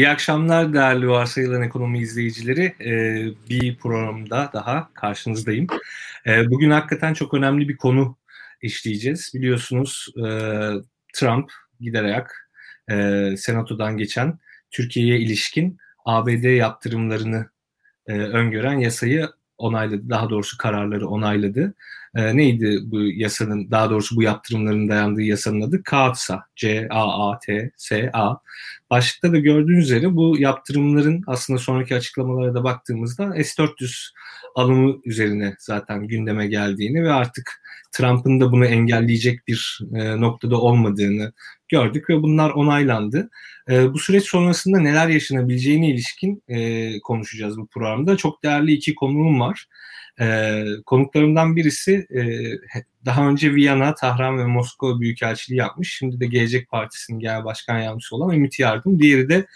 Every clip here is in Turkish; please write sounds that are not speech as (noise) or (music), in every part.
İyi akşamlar değerli varsayılan ekonomi izleyicileri. Ee, bir programda daha karşınızdayım. Ee, bugün hakikaten çok önemli bir konu işleyeceğiz. Biliyorsunuz e, Trump giderek e, senatodan geçen Türkiye'ye ilişkin ABD yaptırımlarını e, öngören yasayı onayladı. Daha doğrusu kararları onayladı. E, neydi bu yasanın, daha doğrusu bu yaptırımların dayandığı yasanın adı? KATSA. C-A-A-T-S-A. Başlıkta da gördüğünüz üzere bu yaptırımların aslında sonraki açıklamalara da baktığımızda S-400 alımı üzerine zaten gündeme geldiğini ve artık Trump'ın da bunu engelleyecek bir e, noktada olmadığını gördük ve bunlar onaylandı. E, bu süreç sonrasında neler yaşanabileceğine ilişkin e, konuşacağız bu programda. Çok değerli iki konuğum var. E, konuklarımdan birisi e, daha önce Viyana, Tahran ve Moskova Büyükelçiliği yapmış. Şimdi de Gelecek Partisi'nin genel başkan yardımcısı olan Ümit Yardım. Diğeri de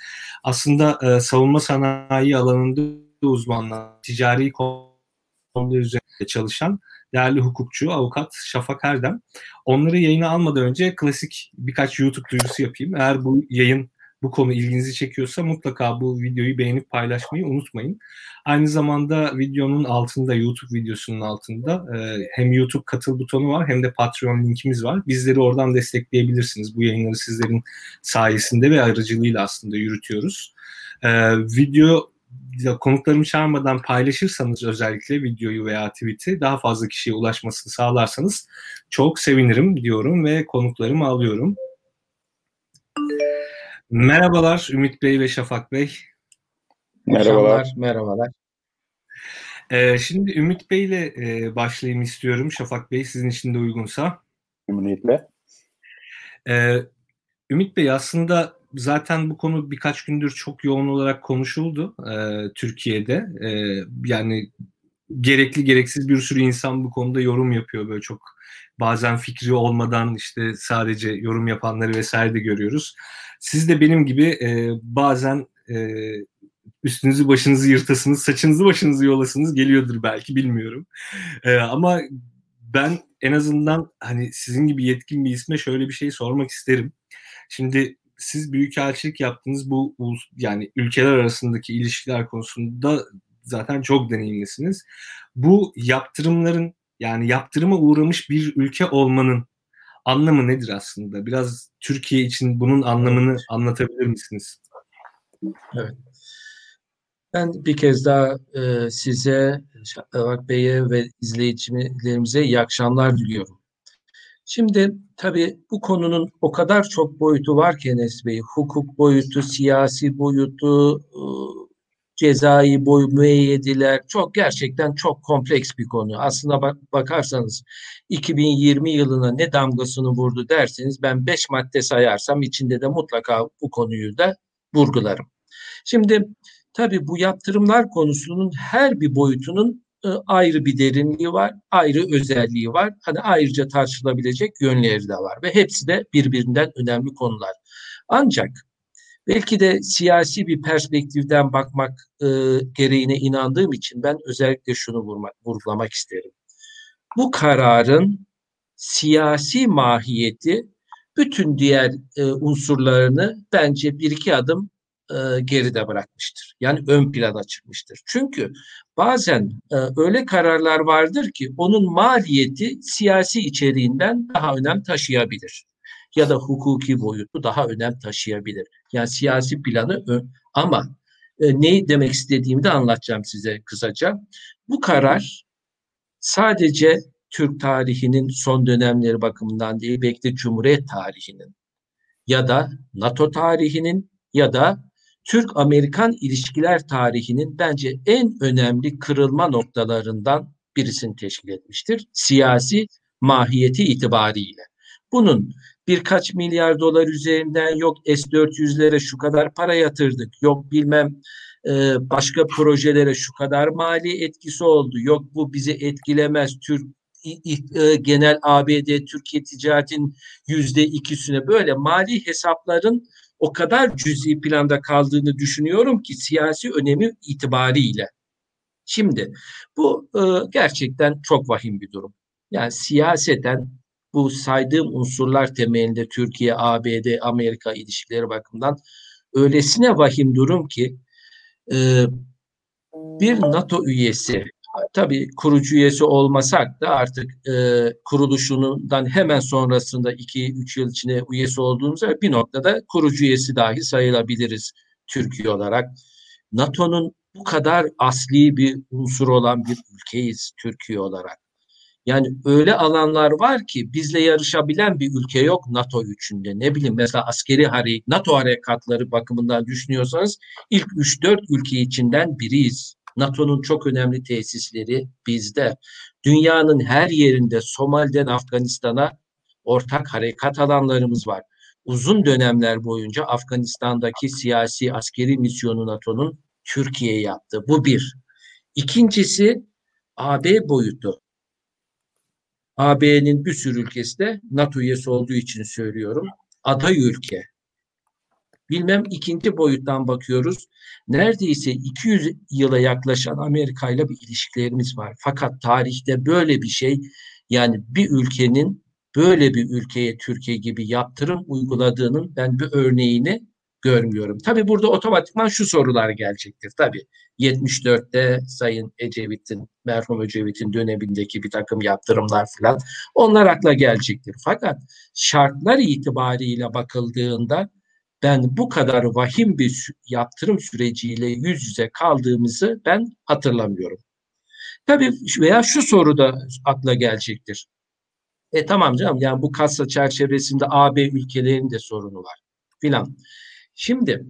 aslında e, savunma sanayi alanında uzmanlanan, ticari konular üzerinde çalışan değerli hukukçu, avukat Şafak Erdem. Onları yayına almadan önce klasik birkaç YouTube duyurusu yapayım. Eğer bu yayın bu konu ilginizi çekiyorsa mutlaka bu videoyu beğenip paylaşmayı unutmayın. Aynı zamanda videonun altında, YouTube videosunun altında e, hem YouTube katıl butonu var hem de Patreon linkimiz var. Bizleri oradan destekleyebilirsiniz. Bu yayınları sizlerin sayesinde ve aracılığıyla aslında yürütüyoruz. E, video konuklarımı çağırmadan paylaşırsanız özellikle videoyu veya tweet'i daha fazla kişiye ulaşmasını sağlarsanız çok sevinirim diyorum ve konuklarımı alıyorum. Merhabalar Ümit Bey ve Şafak Bey. Merhabalar. Merhabalar. Ee, şimdi Ümit Bey ile e, başlayayım istiyorum. Şafak Bey sizin için de uygunsa. Memnuniyetle. Ee, Ümit Bey aslında zaten bu konu birkaç gündür çok yoğun olarak konuşuldu e, Türkiye'de. E, yani gerekli gereksiz bir sürü insan bu konuda yorum yapıyor böyle çok bazen fikri olmadan işte sadece yorum yapanları vesaire de görüyoruz. Siz de benim gibi e, bazen e, üstünüzü başınızı yırtasınız, saçınızı başınızı yolasınız geliyordur belki bilmiyorum. E, ama ben en azından hani sizin gibi yetkin bir isme şöyle bir şey sormak isterim. Şimdi siz büyükelçilik yaptınız bu yani ülkeler arasındaki ilişkiler konusunda zaten çok deneyimlisiniz. Bu yaptırımların yani yaptırıma uğramış bir ülke olmanın anlamı nedir aslında? Biraz Türkiye için bunun anlamını anlatabilir misiniz? Evet. Ben bir kez daha e, size, Şafak Bey'e ve izleyicilerimize iyi akşamlar diliyorum. Şimdi tabii bu konunun o kadar çok boyutu var ki Enes Bey. Hukuk boyutu, siyasi boyutu, e, cezai boy müeyyediler çok gerçekten çok kompleks bir konu. Aslında bak, bakarsanız 2020 yılına ne damgasını vurdu derseniz ben 5 madde sayarsam içinde de mutlaka bu konuyu da vurgularım. Şimdi tabii bu yaptırımlar konusunun her bir boyutunun e, ayrı bir derinliği var, ayrı özelliği var. Hani ayrıca tartışılabilecek yönleri de var ve hepsi de birbirinden önemli konular. Ancak Belki de siyasi bir perspektiften bakmak e, gereğine inandığım için ben özellikle şunu vurmak, vurgulamak isterim. Bu kararın siyasi mahiyeti bütün diğer e, unsurlarını bence bir iki adım e, geride bırakmıştır. Yani ön plana çıkmıştır. Çünkü bazen e, öyle kararlar vardır ki onun maliyeti siyasi içeriğinden daha önem taşıyabilir ya da hukuki boyutu daha önem taşıyabilir. Yani siyasi planı ama e, neyi demek istediğimi de anlatacağım size kısaca. Bu karar sadece Türk tarihinin son dönemleri bakımından değil, belki de Cumhuriyet tarihinin ya da NATO tarihinin ya da Türk-Amerikan ilişkiler tarihinin bence en önemli kırılma noktalarından birisini teşkil etmiştir. Siyasi mahiyeti itibariyle. Bunun birkaç milyar dolar üzerinden yok S-400'lere şu kadar para yatırdık, yok bilmem e, başka projelere şu kadar mali etkisi oldu, yok bu bizi etkilemez, Türk e, genel ABD Türkiye ticaretin yüzde ikisine böyle mali hesapların o kadar cüzi planda kaldığını düşünüyorum ki siyasi önemi itibariyle. Şimdi bu e, gerçekten çok vahim bir durum. Yani siyaseten bu saydığım unsurlar temelinde Türkiye, ABD, Amerika ilişkileri bakımından öylesine vahim durum ki e, bir NATO üyesi tabii kurucu üyesi olmasak da artık e, kuruluşundan hemen sonrasında 2-3 yıl içinde üyesi olduğumuzda bir noktada kurucu üyesi dahi sayılabiliriz Türkiye olarak. NATO'nun bu kadar asli bir unsur olan bir ülkeyiz Türkiye olarak. Yani öyle alanlar var ki bizle yarışabilen bir ülke yok NATO üçünde. Ne bileyim mesela askeri hareket, NATO harekatları bakımından düşünüyorsanız ilk 3-4 ülke içinden biriyiz. NATO'nun çok önemli tesisleri bizde. Dünyanın her yerinde Somali'den Afganistan'a ortak harekat alanlarımız var. Uzun dönemler boyunca Afganistan'daki siyasi askeri misyonu NATO'nun Türkiye yaptı. Bu bir. İkincisi AB boyutu. AB'nin bir sürü ülkesi de NATO üyesi olduğu için söylüyorum. Aday ülke. Bilmem ikinci boyuttan bakıyoruz. Neredeyse 200 yıla yaklaşan Amerika ile bir ilişkilerimiz var. Fakat tarihte böyle bir şey yani bir ülkenin böyle bir ülkeye Türkiye gibi yaptırım uyguladığının ben bir örneğini görmüyorum. Tabi burada otomatikman şu sorular gelecektir. Tabi 74'te Sayın Ecevit'in, merhum Ecevit'in dönemindeki bir takım yaptırımlar falan onlar akla gelecektir. Fakat şartlar itibariyle bakıldığında ben bu kadar vahim bir yaptırım süreciyle yüz yüze kaldığımızı ben hatırlamıyorum. Tabii veya şu soru da akla gelecektir. E tamam canım yani bu kasa çerçevesinde AB ülkelerinin de sorunu var filan. Şimdi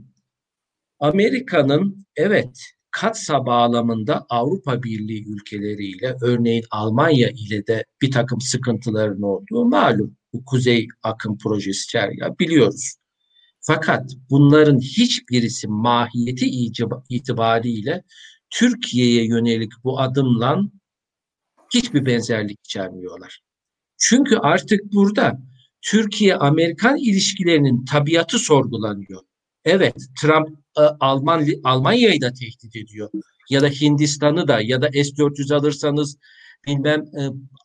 Amerika'nın evet katsa bağlamında Avrupa Birliği ülkeleriyle örneğin Almanya ile de bir takım sıkıntıların olduğu malum. Bu Kuzey Akım projesi ya biliyoruz. Fakat bunların hiçbirisi mahiyeti itibariyle Türkiye'ye yönelik bu adımla hiçbir benzerlik içermiyorlar. Çünkü artık burada Türkiye-Amerikan ilişkilerinin tabiatı sorgulanıyor. Evet, Trump e, Alman Almanya'yı da tehdit ediyor. Ya da Hindistan'ı da ya da S-400 alırsanız bilmem e,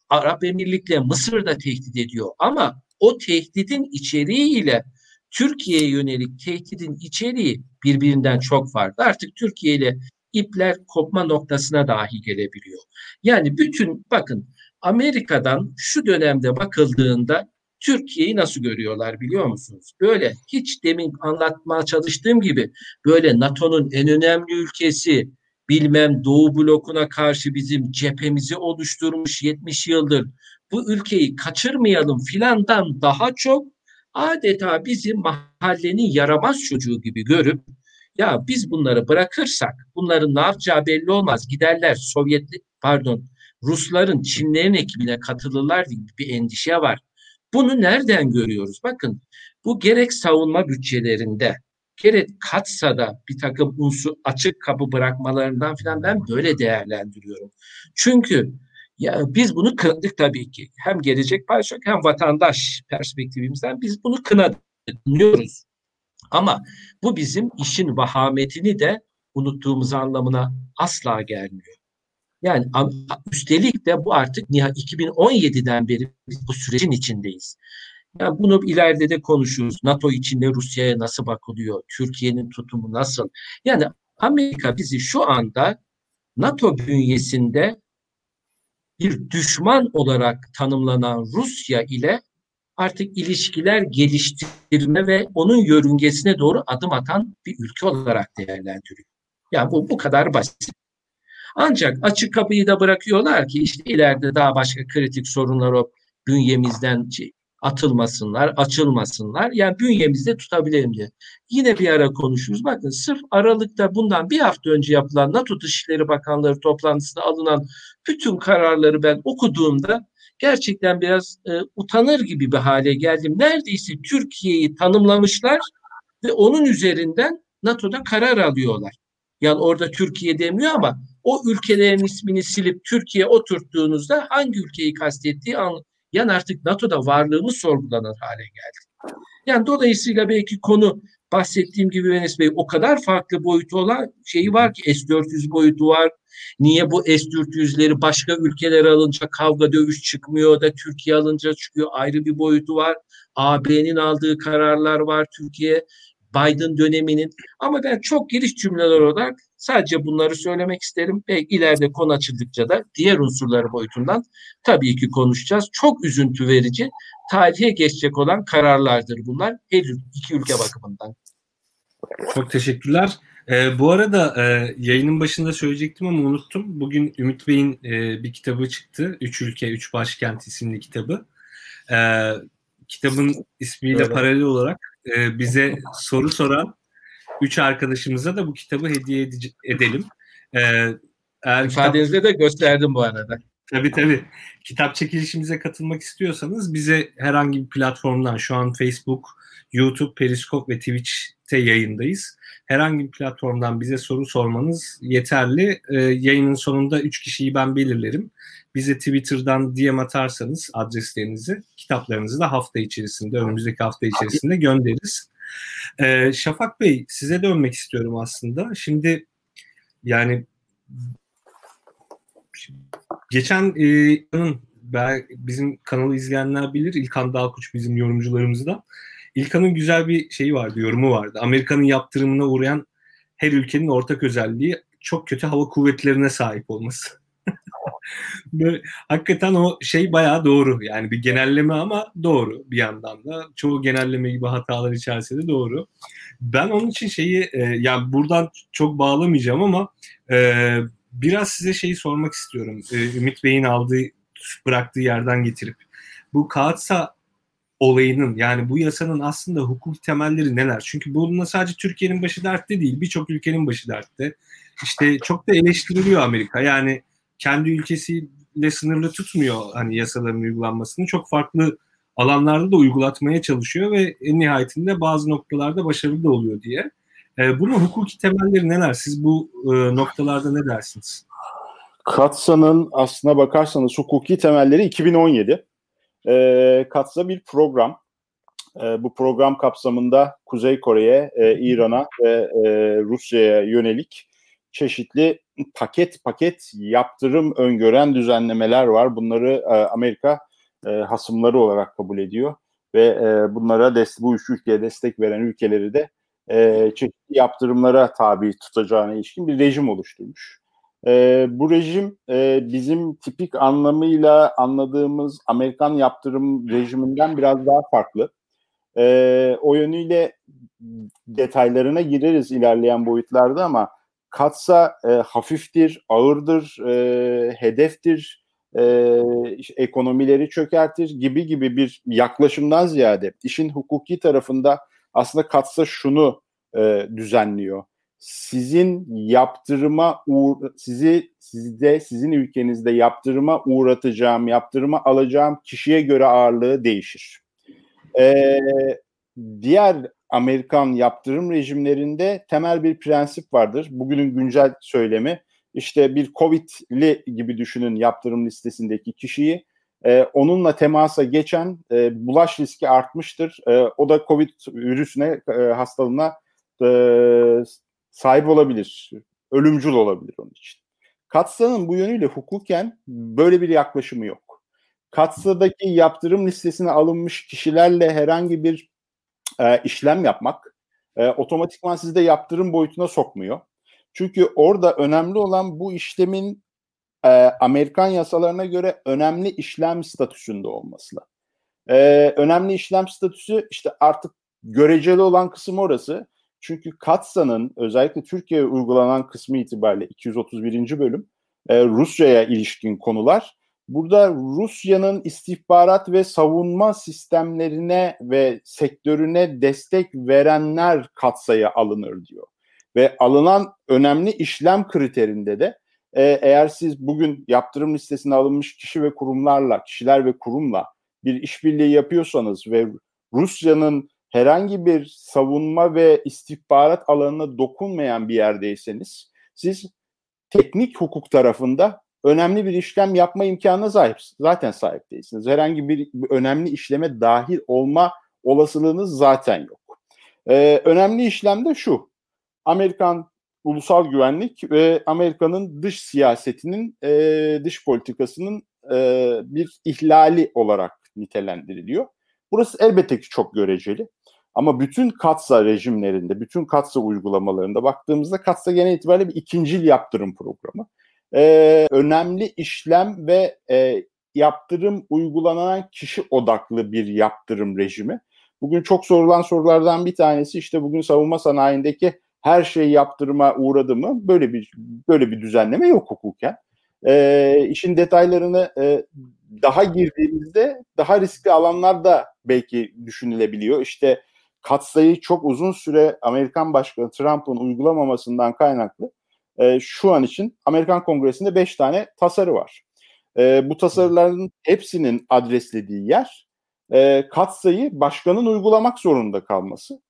Arap Emirlikleri Mısır da tehdit ediyor. Ama o tehditin içeriğiyle Türkiye'ye yönelik tehdidin içeriği birbirinden çok farklı. Artık Türkiye ile ipler kopma noktasına dahi gelebiliyor. Yani bütün bakın Amerika'dan şu dönemde bakıldığında Türkiye'yi nasıl görüyorlar biliyor musunuz? Böyle hiç demin anlatmaya çalıştığım gibi böyle NATO'nun en önemli ülkesi bilmem Doğu blokuna karşı bizim cephemizi oluşturmuş 70 yıldır bu ülkeyi kaçırmayalım filandan daha çok adeta bizi mahallenin yaramaz çocuğu gibi görüp ya biz bunları bırakırsak bunların ne yapacağı belli olmaz giderler Sovyetli pardon Rusların Çinlerin ekibine katılırlar gibi bir endişe var. Bunu nereden görüyoruz? Bakın bu gerek savunma bütçelerinde gerek katsada bir takım unsur açık kapı bırakmalarından falan ben böyle değerlendiriyorum. Çünkü ya biz bunu kınadık tabii ki. Hem gelecek paylaşmak hem vatandaş perspektifimizden biz bunu kınadık, kınıyoruz. Ama bu bizim işin vahametini de unuttuğumuz anlamına asla gelmiyor. Yani üstelik de bu artık 2017'den beri bu sürecin içindeyiz. Yani bunu ileride de konuşuruz. NATO içinde Rusya'ya nasıl bakılıyor? Türkiye'nin tutumu nasıl? Yani Amerika bizi şu anda NATO bünyesinde bir düşman olarak tanımlanan Rusya ile artık ilişkiler geliştirme ve onun yörüngesine doğru adım atan bir ülke olarak değerlendiriyor. Yani bu bu kadar basit. Ancak açık kapıyı da bırakıyorlar ki işte ileride daha başka kritik sorunlar o bünyemizden atılmasınlar, açılmasınlar. Yani bünyemizde tutabilelim diye. Yine bir ara konuşuruz. Bakın sırf Aralık'ta bundan bir hafta önce yapılan NATO Dışişleri Bakanları toplantısında alınan bütün kararları ben okuduğumda gerçekten biraz e, utanır gibi bir hale geldim. Neredeyse Türkiye'yi tanımlamışlar ve onun üzerinden NATO'da karar alıyorlar. Yani orada Türkiye demiyor ama o ülkelerin ismini silip Türkiye oturttuğunuzda hangi ülkeyi kastettiği an, yani artık NATO'da varlığımız sorgulanır hale geldi. Yani dolayısıyla belki konu bahsettiğim gibi Enes Bey o kadar farklı boyutu olan şeyi var ki S-400 boyutu var. Niye bu S-400'leri başka ülkeler alınca kavga dövüş çıkmıyor da Türkiye alınca çıkıyor ayrı bir boyutu var. AB'nin aldığı kararlar var Türkiye. Biden döneminin ama ben çok giriş cümleler olarak sadece bunları söylemek isterim ve ileride konu açıldıkça da diğer unsurları boyutundan tabii ki konuşacağız. Çok üzüntü verici, tarihe geçecek olan kararlardır bunlar her iki ülke bakımından. Çok teşekkürler. Ee, bu arada e, yayının başında söyleyecektim ama unuttum. Bugün Ümit Bey'in e, bir kitabı çıktı. Üç Ülke, Üç Başkent isimli kitabı. E, kitabın ismiyle evet. paralel olarak e, bize soru soran üç arkadaşımıza da bu kitabı hediye ede- edelim. E, eğer İfadenizde kitap... de gösterdim bu arada. Tabii tabii. Kitap çekilişimize katılmak istiyorsanız bize herhangi bir platformdan şu an Facebook, YouTube, Periscope ve Twitch'te yayındayız. Herhangi bir platformdan bize soru sormanız yeterli. Ee, yayının sonunda 3 kişiyi ben belirlerim. Bize Twitter'dan DM atarsanız adreslerinizi, kitaplarınızı da hafta içerisinde, önümüzdeki hafta içerisinde göndeririz. Ee, Şafak Bey, size dönmek istiyorum aslında. Şimdi yani geçen e, bizim kanalı izleyenler bilir İlkan Dalkuç bizim yorumcularımızdan. İlkan'ın güzel bir şeyi vardı, yorumu vardı. Amerika'nın yaptırımına uğrayan her ülkenin ortak özelliği çok kötü hava kuvvetlerine sahip olması. Hakikaten o şey bayağı doğru. Yani bir genelleme ama doğru bir yandan da. Çoğu genelleme gibi hatalar içerisinde doğru. Ben onun için şeyi e, yani buradan çok bağlamayacağım ama e, biraz size şeyi sormak istiyorum. E, Ümit Bey'in aldığı bıraktığı yerden getirip bu Kaatsa olayının yani bu yasanın aslında hukuk temelleri neler? Çünkü bununla sadece Türkiye'nin başı dertte değil, birçok ülkenin başı dertte. İşte çok da eleştiriliyor Amerika. Yani kendi ülkesiyle sınırlı tutmuyor hani yasaların uygulanmasını. Çok farklı alanlarda da uygulatmaya çalışıyor ve en nihayetinde bazı noktalarda başarılı da oluyor diye. E, bunun hukuki temelleri neler? Siz bu e, noktalarda ne dersiniz? Katsa'nın aslına bakarsanız hukuki temelleri 2017. E, Katsa bir program. E, bu program kapsamında Kuzey Kore'ye, e, İran'a ve e, Rusya'ya yönelik çeşitli paket paket yaptırım öngören düzenlemeler var. Bunları e, Amerika e, hasımları olarak kabul ediyor ve e, bunlara des bu üç ülkeye destek veren ülkeleri de e, çeşitli yaptırımlara tabi tutacağına ilişkin bir rejim oluşturmuş. E, bu rejim e, bizim tipik anlamıyla anladığımız Amerikan yaptırım rejiminden biraz daha farklı. E, o yönüyle detaylarına gireriz ilerleyen boyutlarda ama katsa e, hafiftir, ağırdır, e, hedeftir, e, ekonomileri çökertir gibi gibi bir yaklaşımdan ziyade işin hukuki tarafında aslında katsa şunu e, düzenliyor. Sizin yaptırıma uğra sizi sizde sizin ülkenizde yaptırıma uğratacağım, yaptırıma alacağım kişiye göre ağırlığı değişir. E, diğer Amerikan yaptırım rejimlerinde temel bir prensip vardır. Bugünün güncel söylemi işte bir Covid'li gibi düşünün yaptırım listesindeki kişiyi. E, onunla temasa geçen e, bulaş riski artmıştır. E, o da Covid virüsüne, e, hastalığına e, sahip olabilir. Ölümcül olabilir onun için. Katsa'nın bu yönüyle hukuken böyle bir yaklaşımı yok. Katsa'daki yaptırım listesine alınmış kişilerle herhangi bir e, işlem yapmak e, otomatikman sizi de yaptırım boyutuna sokmuyor. Çünkü orada önemli olan bu işlemin e, Amerikan yasalarına göre önemli işlem statüsünde olması. E, önemli işlem statüsü işte artık göreceli olan kısım orası. Çünkü Katsa'nın özellikle Türkiye'ye uygulanan kısmı itibariyle 231. bölüm e, Rusya'ya ilişkin konular Burada Rusya'nın istihbarat ve savunma sistemlerine ve sektörüne destek verenler katsaya alınır diyor. Ve alınan önemli işlem kriterinde de e, eğer siz bugün yaptırım listesine alınmış kişi ve kurumlarla, kişiler ve kurumla bir işbirliği yapıyorsanız ve Rusya'nın herhangi bir savunma ve istihbarat alanına dokunmayan bir yerdeyseniz siz teknik hukuk tarafında önemli bir işlem yapma imkanına sahip, zaten sahip değilsiniz. Herhangi bir önemli işleme dahil olma olasılığınız zaten yok. Ee, önemli işlem de şu. Amerikan ulusal güvenlik ve Amerika'nın dış siyasetinin, e, dış politikasının e, bir ihlali olarak nitelendiriliyor. Burası elbette ki çok göreceli. Ama bütün katsa rejimlerinde, bütün katsa uygulamalarında baktığımızda katsa genel itibariyle bir ikincil yaptırım programı. Ee, önemli işlem ve e, yaptırım uygulanan kişi odaklı bir yaptırım rejimi. Bugün çok sorulan sorulardan bir tanesi işte bugün savunma sanayindeki her şey yaptırıma uğradı mı? Böyle bir böyle bir düzenleme yok hukuken. E, işin detaylarını e, daha girdiğimizde daha riskli alanlar da belki düşünülebiliyor. İşte katsayı çok uzun süre Amerikan Başkanı Trump'ın uygulamamasından kaynaklı e, şu an için Amerikan Kongresi'nde 5 tane tasarı var. E, bu tasarıların hepsinin adreslediği yer e, katsayı başkanın uygulamak zorunda kalması.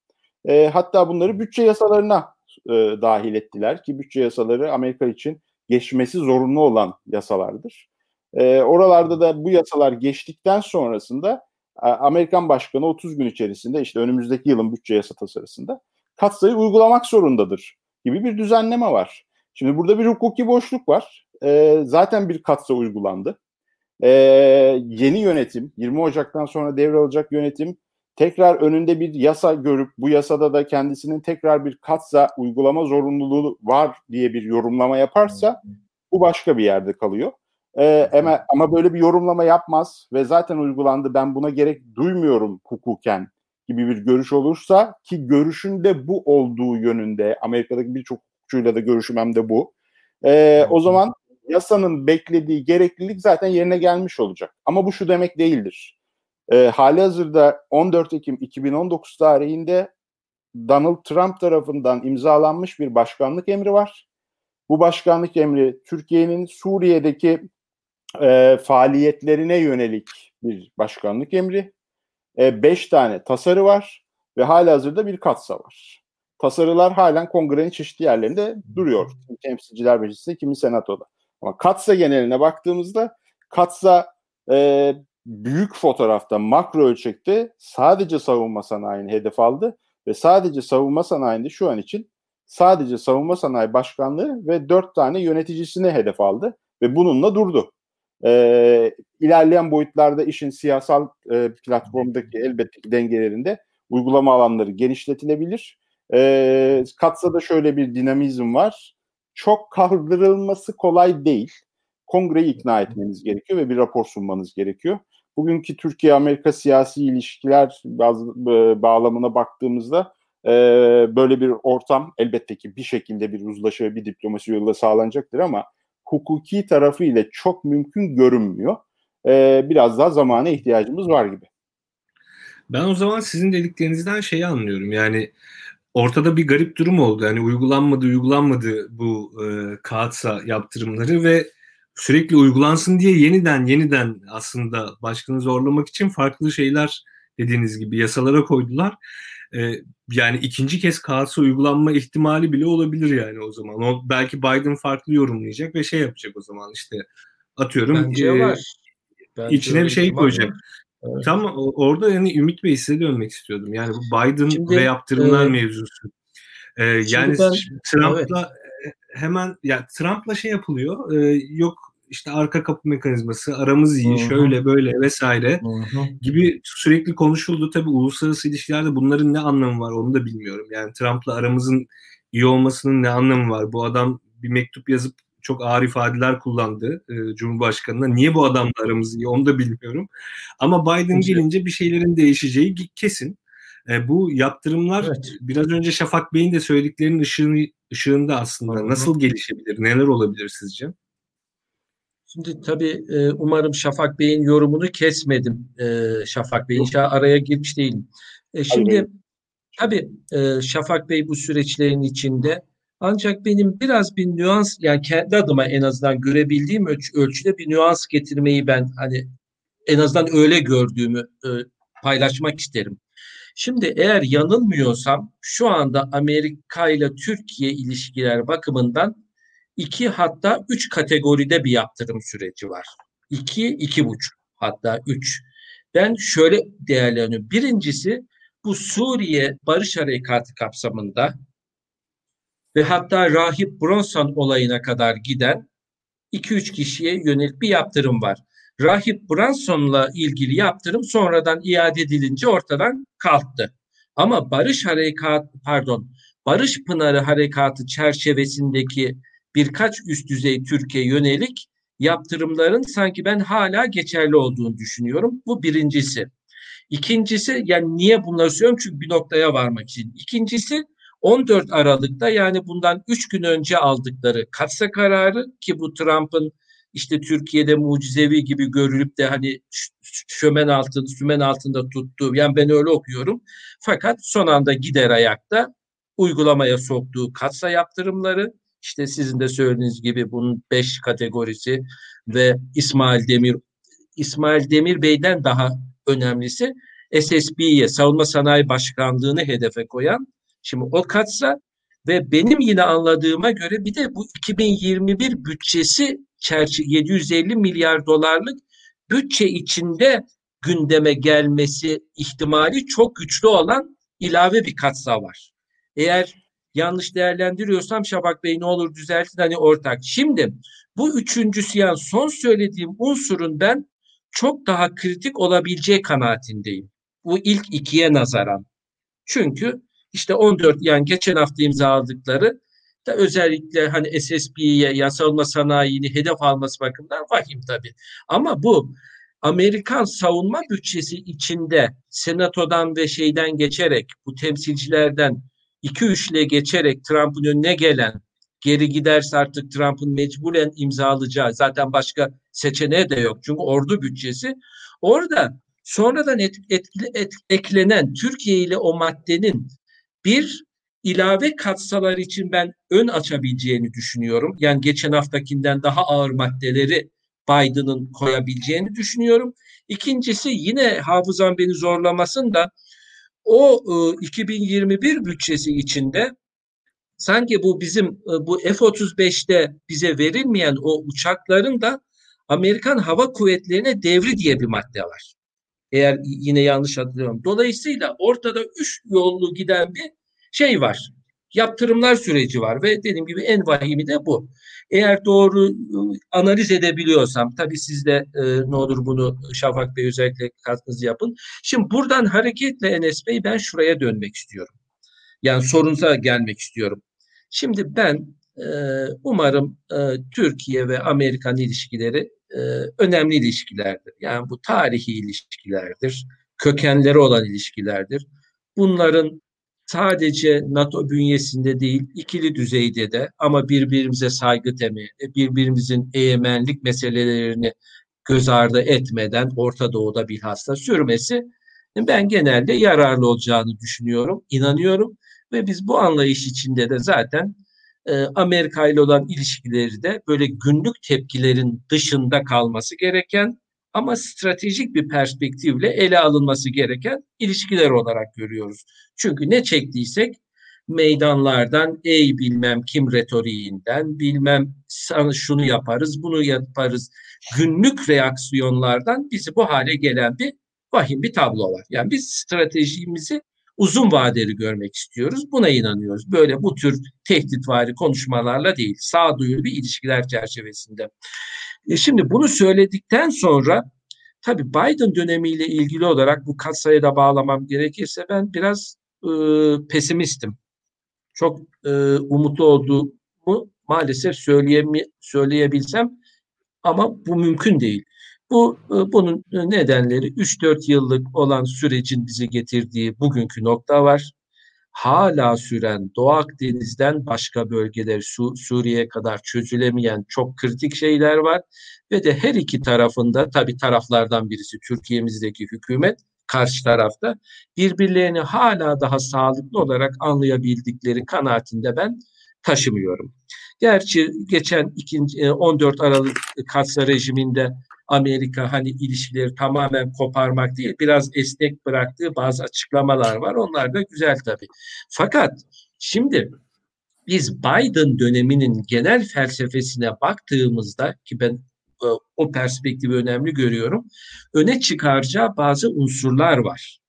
E, hatta bunları bütçe yasalarına e, dahil ettiler ki bütçe yasaları Amerika için geçmesi zorunlu olan yasalardır. E, oralarda da bu yasalar geçtikten sonrasında Amerikan Başkanı 30 gün içerisinde işte önümüzdeki yılın bütçe yasa tasarısında katsayı uygulamak zorundadır gibi bir düzenleme var. Şimdi burada bir hukuki boşluk var. E, zaten bir katsa uygulandı. E, yeni yönetim, 20 Ocak'tan sonra devralacak yönetim tekrar önünde bir yasa görüp bu yasada da kendisinin tekrar bir katsa uygulama zorunluluğu var diye bir yorumlama yaparsa bu başka bir yerde kalıyor. Ee, ama, ama böyle bir yorumlama yapmaz ve zaten uygulandı ben buna gerek duymuyorum hukuken gibi bir görüş olursa ki görüşün de bu olduğu yönünde Amerika'daki birçok hukukçuyla da görüşüm hem de bu. Ee, o zaman yasanın beklediği gereklilik zaten yerine gelmiş olacak. Ama bu şu demek değildir e, hali hazırda 14 Ekim 2019 tarihinde Donald Trump tarafından imzalanmış bir başkanlık emri var. Bu başkanlık emri Türkiye'nin Suriye'deki e, faaliyetlerine yönelik bir başkanlık emri. E, beş tane tasarı var ve hali hazırda bir katsa var. Tasarılar halen kongrenin çeşitli yerlerinde duruyor. Kimi temsilciler meclisinde, kimi senatoda. Ama katsa geneline baktığımızda katsa e, büyük fotoğrafta makro ölçekte sadece savunma sanayini hedef aldı ve sadece savunma sanayinde şu an için sadece savunma sanayi başkanlığı ve dört tane yöneticisini hedef aldı ve bununla durdu. Ee, ilerleyen boyutlarda işin siyasal e, platformdaki elbette ki dengelerinde uygulama alanları genişletilebilir. Ee, Katsa'da şöyle bir dinamizm var. Çok kaldırılması kolay değil. Kongreyi ikna etmeniz gerekiyor ve bir rapor sunmanız gerekiyor bugünkü Türkiye-Amerika siyasi ilişkiler e, bağlamına baktığımızda e, böyle bir ortam elbette ki bir şekilde bir uzlaşı bir diplomasi yoluyla sağlanacaktır ama hukuki tarafı ile çok mümkün görünmüyor. E, biraz daha zamana ihtiyacımız var gibi. Ben o zaman sizin dediklerinizden şeyi anlıyorum. Yani ortada bir garip durum oldu. Yani uygulanmadı uygulanmadı bu e, kağıtsa yaptırımları ve sürekli uygulansın diye yeniden yeniden aslında başkanı zorlamak için farklı şeyler dediğiniz gibi yasalara koydular. Ee, yani ikinci kez kağıtsa uygulanma ihtimali bile olabilir yani o zaman. O belki Biden farklı yorumlayacak ve şey yapacak o zaman işte atıyorum Bence e, var. Bence içine bir şey koyacak. Evet. Tam orada yani Ümit Bey size dönmek istiyordum. Yani bu Biden Şimdi, ve yaptırımlar e, mevzusu. Ee, yani ben, Trump'la evet. hemen ya Trump'la şey yapılıyor. E, yok işte arka kapı mekanizması, aramız iyi, Hı-hı. şöyle böyle vesaire Hı-hı. gibi sürekli konuşuldu. Tabii uluslararası ilişkilerde bunların ne anlamı var onu da bilmiyorum. Yani Trump'la aramızın iyi olmasının ne anlamı var? Bu adam bir mektup yazıp çok ağır ifadeler kullandı e, Cumhurbaşkanı'na. Niye bu adamla aramız iyi onu da bilmiyorum. Ama Biden gelince bir şeylerin değişeceği kesin. E, bu yaptırımlar evet. biraz önce Şafak Bey'in de söylediklerinin ışığını, ışığında aslında nasıl gelişebilir, neler olabilir sizce? Şimdi tabii e, umarım Şafak Bey'in yorumunu kesmedim. E, Şafak Bey inşallah araya girmiş değilim. E, şimdi tabii Şafak Bey bu süreçlerin içinde ancak benim biraz bir nüans yani kendi adıma en azından görebildiğim ölç ölçüde bir nüans getirmeyi ben hani en azından öyle gördüğümü e, paylaşmak isterim. Şimdi eğer yanılmıyorsam şu anda Amerika ile Türkiye ilişkiler bakımından iki hatta üç kategoride bir yaptırım süreci var. İki, iki buçuk hatta üç. Ben şöyle değerleniyorum. Birincisi bu Suriye Barış Harekatı kapsamında ve hatta Rahip Bronson olayına kadar giden 2-3 kişiye yönelik bir yaptırım var. Rahip Bronson'la ilgili yaptırım sonradan iade edilince ortadan kalktı. Ama Barış Harekat pardon Barış Pınarı Harekatı çerçevesindeki birkaç üst düzey Türkiye yönelik yaptırımların sanki ben hala geçerli olduğunu düşünüyorum. Bu birincisi. İkincisi yani niye bunları söylüyorum? Çünkü bir noktaya varmak için. İkincisi 14 Aralık'ta yani bundan 3 gün önce aldıkları katsa kararı ki bu Trump'ın işte Türkiye'de mucizevi gibi görülüp de hani şömen altında, sümen altında tuttuğu yani ben öyle okuyorum. Fakat son anda gider ayakta uygulamaya soktuğu katsa yaptırımları işte sizin de söylediğiniz gibi bunun 5 kategorisi ve İsmail Demir İsmail Demir Bey'den daha önemlisi SSB'ye Savunma Sanayi Başkanlığı'nı hedefe koyan şimdi o katsa ve benim yine anladığıma göre bir de bu 2021 bütçesi çerçe 750 milyar dolarlık bütçe içinde gündeme gelmesi ihtimali çok güçlü olan ilave bir katsa var. Eğer yanlış değerlendiriyorsam Şafak Bey ne olur düzeltin hani ortak. Şimdi bu üçüncüsü yani son söylediğim unsurun ben çok daha kritik olabileceği kanaatindeyim. Bu ilk ikiye nazaran. Çünkü işte 14 yani geçen hafta imzaladıkları da özellikle hani SSB'ye yasal sanayini hedef alması bakımından vahim tabii. Ama bu Amerikan savunma bütçesi içinde senatodan ve şeyden geçerek bu temsilcilerden 2-3'le geçerek Trump'ın önüne gelen geri giderse artık Trump'ın mecburen imzalayacağı zaten başka seçeneği de yok. Çünkü ordu bütçesi orada sonradan et, etkili, et, eklenen Türkiye ile o maddenin bir ilave katsalar için ben ön açabileceğini düşünüyorum. Yani geçen haftakinden daha ağır maddeleri Biden'ın koyabileceğini düşünüyorum. İkincisi yine hafızam beni zorlamasın da o e, 2021 bütçesi içinde sanki bu bizim e, bu F-35'te bize verilmeyen o uçakların da Amerikan Hava Kuvvetleri'ne devri diye bir madde var. Eğer yine yanlış hatırlıyorum. Dolayısıyla ortada üç yollu giden bir şey var. Yaptırımlar süreci var ve dediğim gibi en vahimi de bu. Eğer doğru ıı, analiz edebiliyorsam, tabii siz de e, ne olur bunu Şafak Bey özellikle katkınızı yapın. Şimdi buradan hareketle Enes Bey ben şuraya dönmek istiyorum. Yani sorunuza gelmek istiyorum. Şimdi ben e, umarım e, Türkiye ve Amerikan ilişkileri e, önemli ilişkilerdir. Yani bu tarihi ilişkilerdir, kökenleri olan ilişkilerdir. Bunların sadece NATO bünyesinde değil, ikili düzeyde de ama birbirimize saygı temi, birbirimizin egemenlik meselelerini göz ardı etmeden Orta Doğu'da bilhassa sürmesi ben genelde yararlı olacağını düşünüyorum, inanıyorum ve biz bu anlayış içinde de zaten e, Amerika ile olan ilişkileri de böyle günlük tepkilerin dışında kalması gereken ama stratejik bir perspektifle ele alınması gereken ilişkiler olarak görüyoruz. Çünkü ne çektiysek meydanlardan ey bilmem kim retoriğinden bilmem şunu yaparız bunu yaparız günlük reaksiyonlardan bizi bu hale gelen bir vahim bir tablo var. Yani biz stratejimizi uzun vadeli görmek istiyoruz. Buna inanıyoruz. Böyle bu tür tehditvari konuşmalarla değil, sağduyulu bir ilişkiler çerçevesinde. E şimdi bunu söyledikten sonra tabii Biden dönemiyle ilgili olarak bu katsayı da bağlamam gerekirse ben biraz e, pesimistim. Çok e, umutlu olduğumu maalesef söyleyemi, söyleyebilsem ama bu mümkün değil. Bu e, bunun nedenleri 3-4 yıllık olan sürecin bizi getirdiği bugünkü nokta var hala süren Doğu Akdeniz'den başka bölgeler Su Suriye'ye kadar çözülemeyen çok kritik şeyler var ve de her iki tarafında tabi taraflardan birisi Türkiye'mizdeki hükümet karşı tarafta birbirlerini hala daha sağlıklı olarak anlayabildikleri kanaatinde ben taşımıyorum. Gerçi geçen ikinci, 14 Aralık Katsa rejiminde Amerika hani ilişkileri tamamen koparmak değil biraz esnek bıraktığı bazı açıklamalar var. Onlar da güzel tabii. Fakat şimdi biz Biden döneminin genel felsefesine baktığımızda ki ben e, o perspektifi önemli görüyorum. Öne çıkaracağı bazı unsurlar var.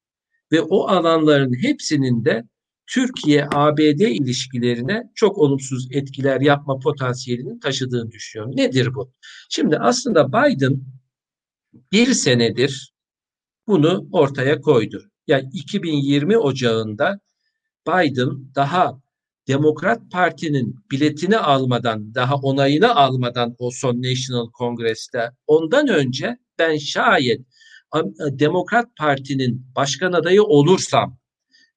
Ve o alanların hepsinin de Türkiye-ABD ilişkilerine çok olumsuz etkiler yapma potansiyelini taşıdığını düşünüyorum. Nedir bu? Şimdi aslında Biden bir senedir bunu ortaya koydu. Yani 2020 Ocağı'nda Biden daha Demokrat Parti'nin biletini almadan, daha onayını almadan o son National Congress'te ondan önce ben şayet Demokrat Parti'nin başkan adayı olursam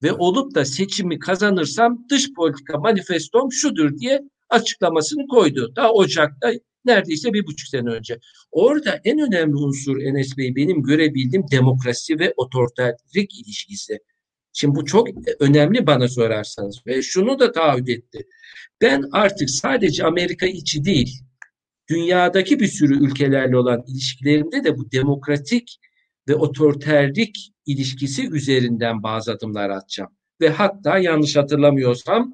ve olup da seçimi kazanırsam dış politika manifestom şudur diye açıklamasını koydu. Daha Ocak'ta neredeyse bir buçuk sene önce. Orada en önemli unsur Enes Bey benim görebildiğim demokrasi ve otoriterlik ilişkisi. Şimdi bu çok önemli bana sorarsanız ve şunu da taahhüt etti. Ben artık sadece Amerika içi değil, dünyadaki bir sürü ülkelerle olan ilişkilerimde de bu demokratik ve otoriterlik ilişkisi üzerinden bazı adımlar atacağım. Ve hatta yanlış hatırlamıyorsam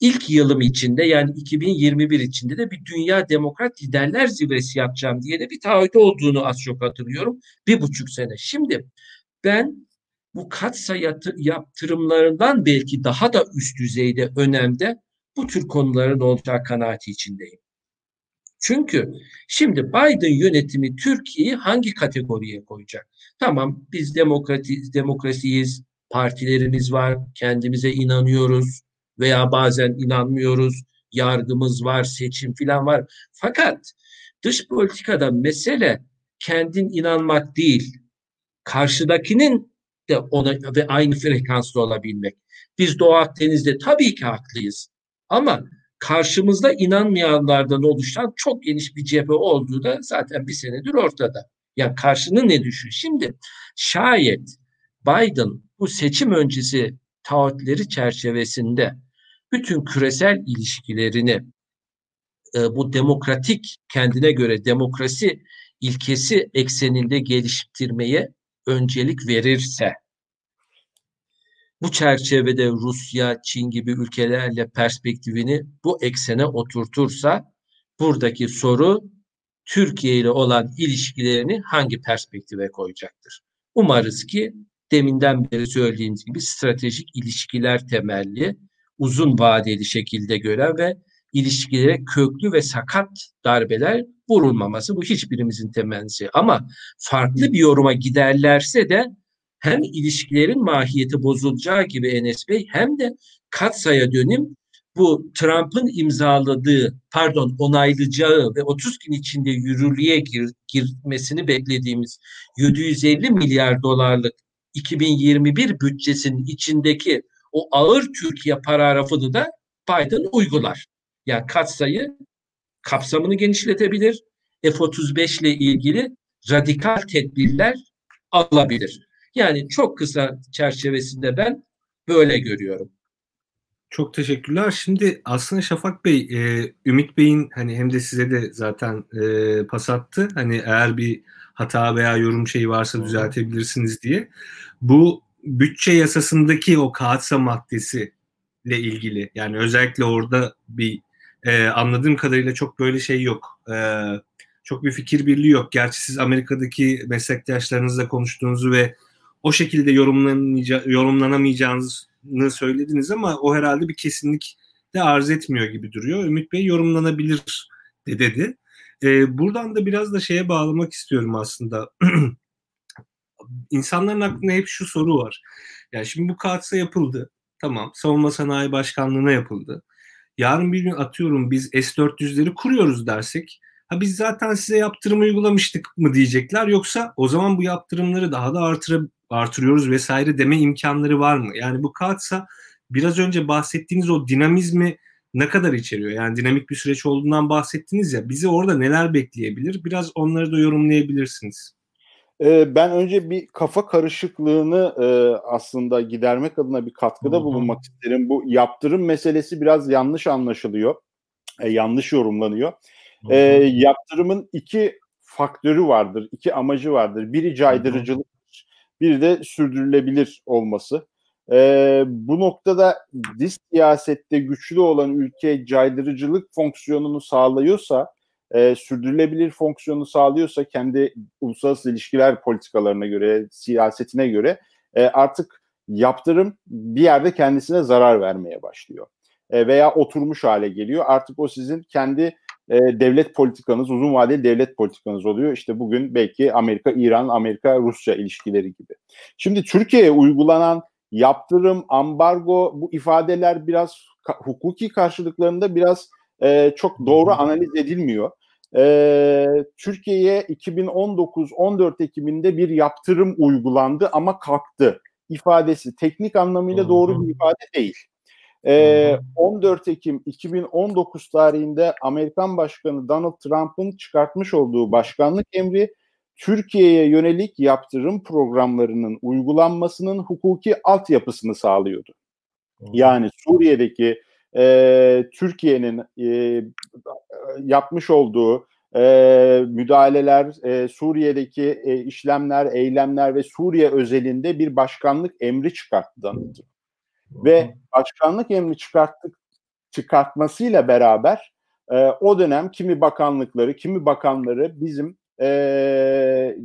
ilk yılım içinde yani 2021 içinde de bir Dünya Demokrat Liderler Zirvesi yapacağım diye de bir taahhüt olduğunu az çok hatırlıyorum. Bir buçuk sene. Şimdi ben bu katsayı yaptırımlarından belki daha da üst düzeyde önemde bu tür konuların olacağı kanaati içindeyim. Çünkü şimdi Biden yönetimi Türkiye'yi hangi kategoriye koyacak? Tamam biz demokrati, demokrasiyiz, partilerimiz var, kendimize inanıyoruz veya bazen inanmıyoruz, yargımız var, seçim falan var. Fakat dış politikada mesele kendin inanmak değil, karşıdakinin de ona ve aynı frekansta olabilmek. Biz Doğu Akdeniz'de tabii ki haklıyız. Ama karşımızda inanmayanlardan oluşan çok geniş bir cephe olduğu da zaten bir senedir ortada. Yani karşının ne düşüyor? Şimdi şayet Biden bu seçim öncesi taahhütleri çerçevesinde bütün küresel ilişkilerini e, bu demokratik kendine göre demokrasi ilkesi ekseninde geliştirmeye öncelik verirse bu çerçevede Rusya, Çin gibi ülkelerle perspektifini bu eksene oturtursa buradaki soru Türkiye ile olan ilişkilerini hangi perspektife koyacaktır? Umarız ki deminden beri söylediğimiz gibi stratejik ilişkiler temelli, uzun vadeli şekilde gören ve ilişkilere köklü ve sakat darbeler vurulmaması bu hiçbirimizin temennisi. Ama farklı bir yoruma giderlerse de hem ilişkilerin mahiyeti bozulacağı gibi Enes Bey hem de katsaya dönüm bu Trump'ın imzaladığı pardon onaylayacağı ve 30 gün içinde yürürlüğe gir, girmesini beklediğimiz 750 milyar dolarlık 2021 bütçesinin içindeki o ağır Türkiye paragrafını da Biden uygular. Yani katsayı kapsamını genişletebilir. F-35 ile ilgili radikal tedbirler alabilir. Yani çok kısa çerçevesinde ben böyle görüyorum. Çok teşekkürler. Şimdi aslında Şafak Bey, e, Ümit Bey'in hani hem de size de zaten e, pas attı. Hani eğer bir hata veya yorum şeyi varsa düzeltebilirsiniz diye. Bu bütçe yasasındaki o kağıtsa maddesi ile ilgili yani özellikle orada bir e, anladığım kadarıyla çok böyle şey yok. E, çok bir fikir birliği yok. Gerçi siz Amerika'daki meslektaşlarınızla konuştuğunuzu ve o şekilde yorumlanamayacağınızı söylediniz ama o herhalde bir kesinlik de arz etmiyor gibi duruyor. Ümit Bey yorumlanabilir de dedi. E, buradan da biraz da şeye bağlamak istiyorum aslında. (clears throat) İnsanların aklında hep şu soru var. Yani şimdi bu kağıtsa yapıldı. Tamam. Savunma Sanayi Başkanlığı'na yapıldı. Yarın bir gün atıyorum biz S-400'leri kuruyoruz dersek ha biz zaten size yaptırım uygulamıştık mı diyecekler yoksa o zaman bu yaptırımları daha da artırıp artırıyoruz vesaire deme imkanları var mı? Yani bu kağıtsa biraz önce bahsettiğiniz o dinamizmi ne kadar içeriyor? Yani dinamik bir süreç olduğundan bahsettiniz ya. Bizi orada neler bekleyebilir? Biraz onları da yorumlayabilirsiniz. Ee, ben önce bir kafa karışıklığını e, aslında gidermek adına bir katkıda Hı-hı. bulunmak isterim. Bu yaptırım meselesi biraz yanlış anlaşılıyor. E, yanlış yorumlanıyor. E, yaptırımın iki faktörü vardır, iki amacı vardır. Biri caydırıcılık, bir de sürdürülebilir olması. E, bu noktada dış siyasette güçlü olan ülke caydırıcılık fonksiyonunu sağlıyorsa, e, sürdürülebilir fonksiyonu sağlıyorsa kendi uluslararası ilişkiler politikalarına göre, siyasetine göre e, artık yaptırım bir yerde kendisine zarar vermeye başlıyor. E, veya oturmuş hale geliyor. Artık o sizin kendi e, devlet politikanız, uzun vadeli devlet politikanız oluyor. İşte bugün belki Amerika, İran, Amerika, Rusya ilişkileri gibi. Şimdi Türkiye'ye uygulanan yaptırım, ambargo bu ifadeler biraz hukuki karşılıklarında biraz e, çok doğru analiz edilmiyor. E, Türkiye'ye 2019-14 Ekim'inde bir yaptırım uygulandı ama kalktı ifadesi teknik anlamıyla doğru bir ifade değil. E, 14 Ekim 2019 tarihinde Amerikan Başkanı Donald Trump'ın çıkartmış olduğu başkanlık emri Türkiye'ye yönelik yaptırım programlarının uygulanmasının hukuki altyapısını sağlıyordu. Yani Suriye'deki e, Türkiye'nin e, yapmış olduğu e, müdahaleler, e, Suriye'deki e, işlemler, eylemler ve Suriye özelinde bir başkanlık emri çıkarttı Donald Trump. Ve başkanlık emri çıkarttık çıkartmasıyla beraber e, o dönem kimi bakanlıkları, kimi bakanları bizim e,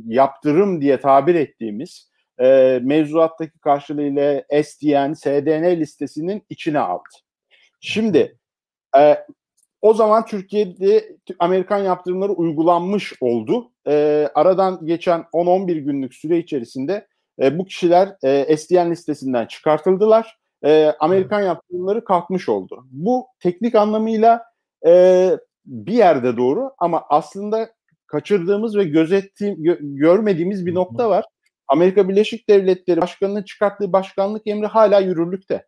yaptırım diye tabir ettiğimiz e, mevzuattaki karşılığıyla SDN, SDN listesinin içine aldı. Şimdi e, o zaman Türkiye'de Amerikan yaptırımları uygulanmış oldu. E, aradan geçen 10-11 günlük süre içerisinde e, bu kişiler e, SDN listesinden çıkartıldılar. E, Amerikan yaptırımları kalkmış oldu. Bu teknik anlamıyla e, bir yerde doğru ama aslında kaçırdığımız ve gözettiğim, gö- görmediğimiz bir nokta var. Amerika Birleşik Devletleri Başkanı'nın çıkarttığı başkanlık emri hala yürürlükte.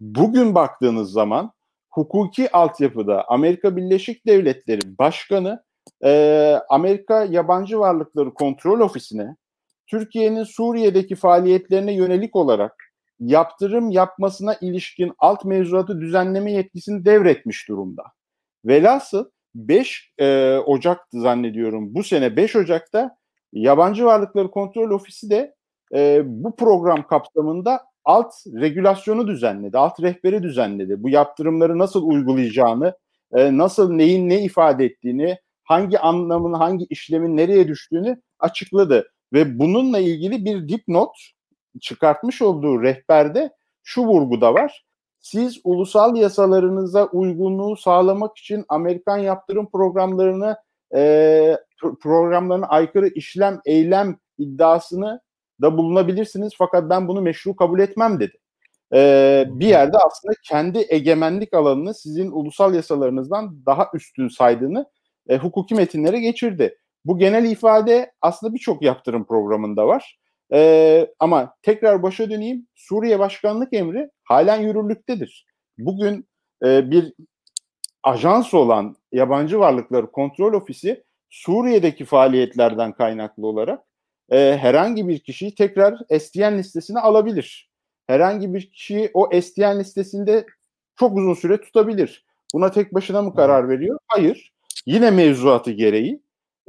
Bugün baktığınız zaman hukuki altyapıda Amerika Birleşik Devletleri Başkanı e, Amerika Yabancı Varlıkları Kontrol Ofisi'ne Türkiye'nin Suriye'deki faaliyetlerine yönelik olarak yaptırım yapmasına ilişkin alt mevzuatı düzenleme yetkisini devretmiş durumda. Velhasıl 5 e, Ocak zannediyorum bu sene 5 Ocak'ta Yabancı Varlıkları Kontrol Ofisi de e, bu program kapsamında alt regülasyonu düzenledi, alt rehberi düzenledi. Bu yaptırımları nasıl uygulayacağını, e, nasıl neyin ne ifade ettiğini, hangi anlamın, hangi işlemin nereye düştüğünü açıkladı. Ve bununla ilgili bir dipnot çıkartmış olduğu rehberde şu vurgu da var. Siz ulusal yasalarınıza uygunluğu sağlamak için Amerikan yaptırım programlarını e, programlarına aykırı işlem, eylem iddiasını da bulunabilirsiniz fakat ben bunu meşru kabul etmem dedi. Ee, bir yerde aslında kendi egemenlik alanını sizin ulusal yasalarınızdan daha üstün saydığını e, hukuki metinlere geçirdi. Bu genel ifade aslında birçok yaptırım programında var. Ee, ama tekrar başa döneyim. Suriye Başkanlık Emri halen yürürlüktedir. Bugün e, bir ajans olan Yabancı Varlıkları Kontrol Ofisi Suriye'deki faaliyetlerden kaynaklı olarak e, herhangi bir kişiyi tekrar SDN listesine alabilir. Herhangi bir kişiyi o SDN listesinde çok uzun süre tutabilir. Buna tek başına mı karar veriyor? Hayır. Yine mevzuatı gereği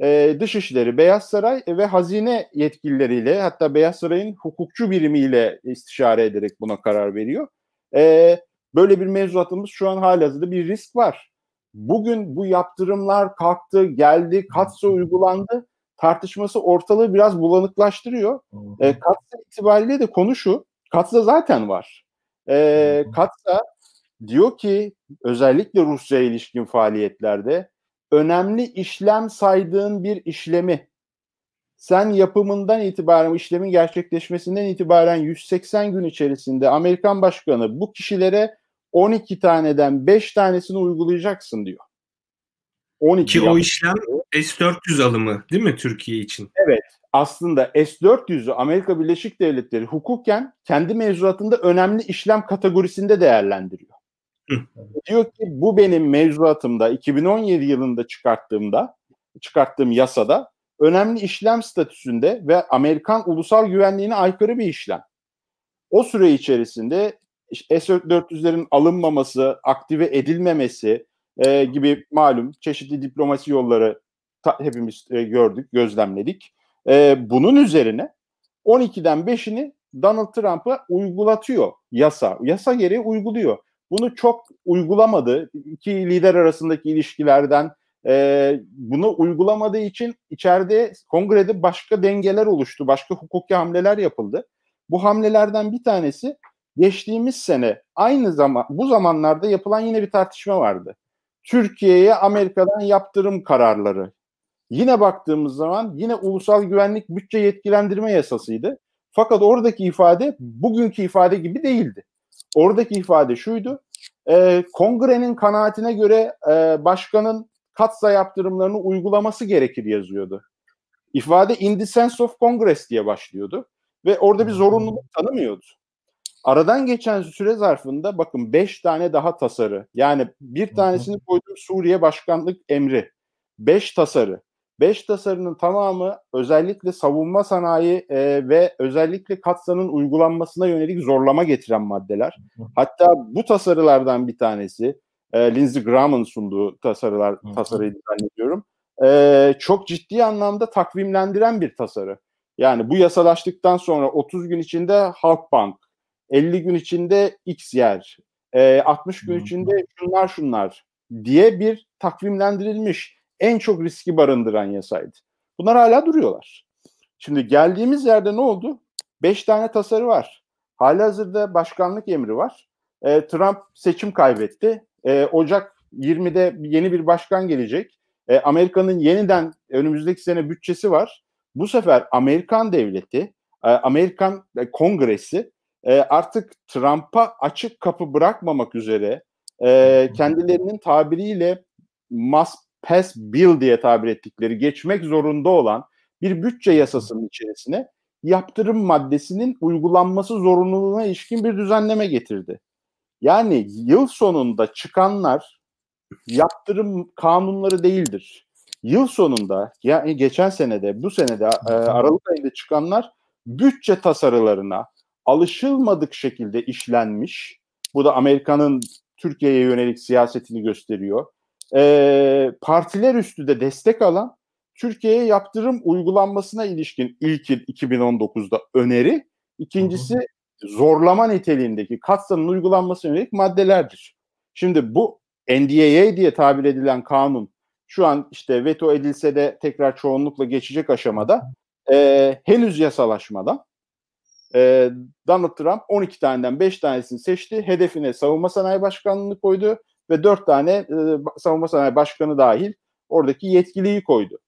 e, Dışişleri, Beyaz Saray ve hazine yetkilileriyle hatta Beyaz Saray'ın hukukçu birimiyle istişare ederek buna karar veriyor. E, böyle bir mevzuatımız şu an halihazırda bir risk var. Bugün bu yaptırımlar kalktı, geldi, katsa uygulandı tartışması ortalığı biraz bulanıklaştırıyor. E, Katsa itibariyle de konu şu. Katsa zaten var. E, Katsa diyor ki özellikle Rusya ilişkin faaliyetlerde önemli işlem saydığın bir işlemi sen yapımından itibaren işlemin gerçekleşmesinden itibaren 180 gün içerisinde Amerikan başkanı bu kişilere 12 taneden 5 tanesini uygulayacaksın diyor. 12 Ki o işlem S-400 alımı değil mi Türkiye için? Evet. Aslında S-400'ü Amerika Birleşik Devletleri hukuken kendi mevzuatında önemli işlem kategorisinde değerlendiriyor. Diyor ki bu benim mevzuatımda 2017 yılında çıkarttığımda çıkarttığım yasada önemli işlem statüsünde ve Amerikan ulusal güvenliğine aykırı bir işlem. O süre içerisinde S-400'lerin alınmaması, aktive edilmemesi, e, gibi malum çeşitli diplomasi yolları ta, hepimiz e, gördük, gözlemledik. E, bunun üzerine 12'den 5'ini Donald Trump'a uygulatıyor yasa. Yasa gereği uyguluyor. Bunu çok uygulamadı. İki lider arasındaki ilişkilerden e, bunu uygulamadığı için içeride kongrede başka dengeler oluştu. Başka hukuki hamleler yapıldı. Bu hamlelerden bir tanesi geçtiğimiz sene aynı zaman bu zamanlarda yapılan yine bir tartışma vardı. Türkiye'ye Amerika'dan yaptırım kararları. Yine baktığımız zaman yine ulusal güvenlik bütçe yetkilendirme yasasıydı. Fakat oradaki ifade bugünkü ifade gibi değildi. Oradaki ifade şuydu. E, kongrenin kanaatine göre e, başkanın katsa yaptırımlarını uygulaması gerekir yazıyordu. İfade in the sense of Congress diye başlıyordu ve orada bir zorunluluk tanımıyordu. Aradan geçen süre zarfında bakın 5 tane daha tasarı yani bir tanesini koydum Suriye Başkanlık Emri. 5 tasarı. 5 tasarının tamamı özellikle savunma sanayi e, ve özellikle katsanın uygulanmasına yönelik zorlama getiren maddeler. Hatta bu tasarılardan bir tanesi e, Lindsey Graham'ın sunduğu tasarılar tasarıydı zannediyorum. E, çok ciddi anlamda takvimlendiren bir tasarı. Yani bu yasalaştıktan sonra 30 gün içinde Halkbank, 50 gün içinde X yer, e, 60 gün içinde şunlar şunlar diye bir takvimlendirilmiş en çok riski barındıran yasaydı. Bunlar hala duruyorlar. Şimdi geldiğimiz yerde ne oldu? Beş tane tasarı var. Halihazırda başkanlık emri var. E, Trump seçim kaybetti. E, Ocak 20'de yeni bir başkan gelecek. E, Amerika'nın yeniden önümüzdeki sene bütçesi var. Bu sefer Amerikan devleti, e, Amerikan e, kongresi e, artık Trump'a açık kapı bırakmamak üzere e, kendilerinin tabiriyle must pass bill diye tabir ettikleri geçmek zorunda olan bir bütçe yasasının içerisine yaptırım maddesinin uygulanması zorunluluğuna ilişkin bir düzenleme getirdi. Yani yıl sonunda çıkanlar yaptırım kanunları değildir. Yıl sonunda yani geçen senede bu senede e, Aralık ayında çıkanlar bütçe tasarılarına alışılmadık şekilde işlenmiş. Bu da Amerika'nın Türkiye'ye yönelik siyasetini gösteriyor. E, partiler üstü de destek alan Türkiye'ye yaptırım uygulanmasına ilişkin ilk 2019'da öneri, ikincisi zorlama niteliğindeki katsanın uygulanmasına yönelik maddelerdir. Şimdi bu NDAA diye tabir edilen kanun şu an işte veto edilse de tekrar çoğunlukla geçecek aşamada e, henüz yasalaşmadan e, Donald Trump 12 taneden 5 tanesini seçti. Hedefine savunma sanayi başkanlığını koydu ve 4 tane e, savunma sanayi başkanı dahil oradaki yetkiliyi koydu.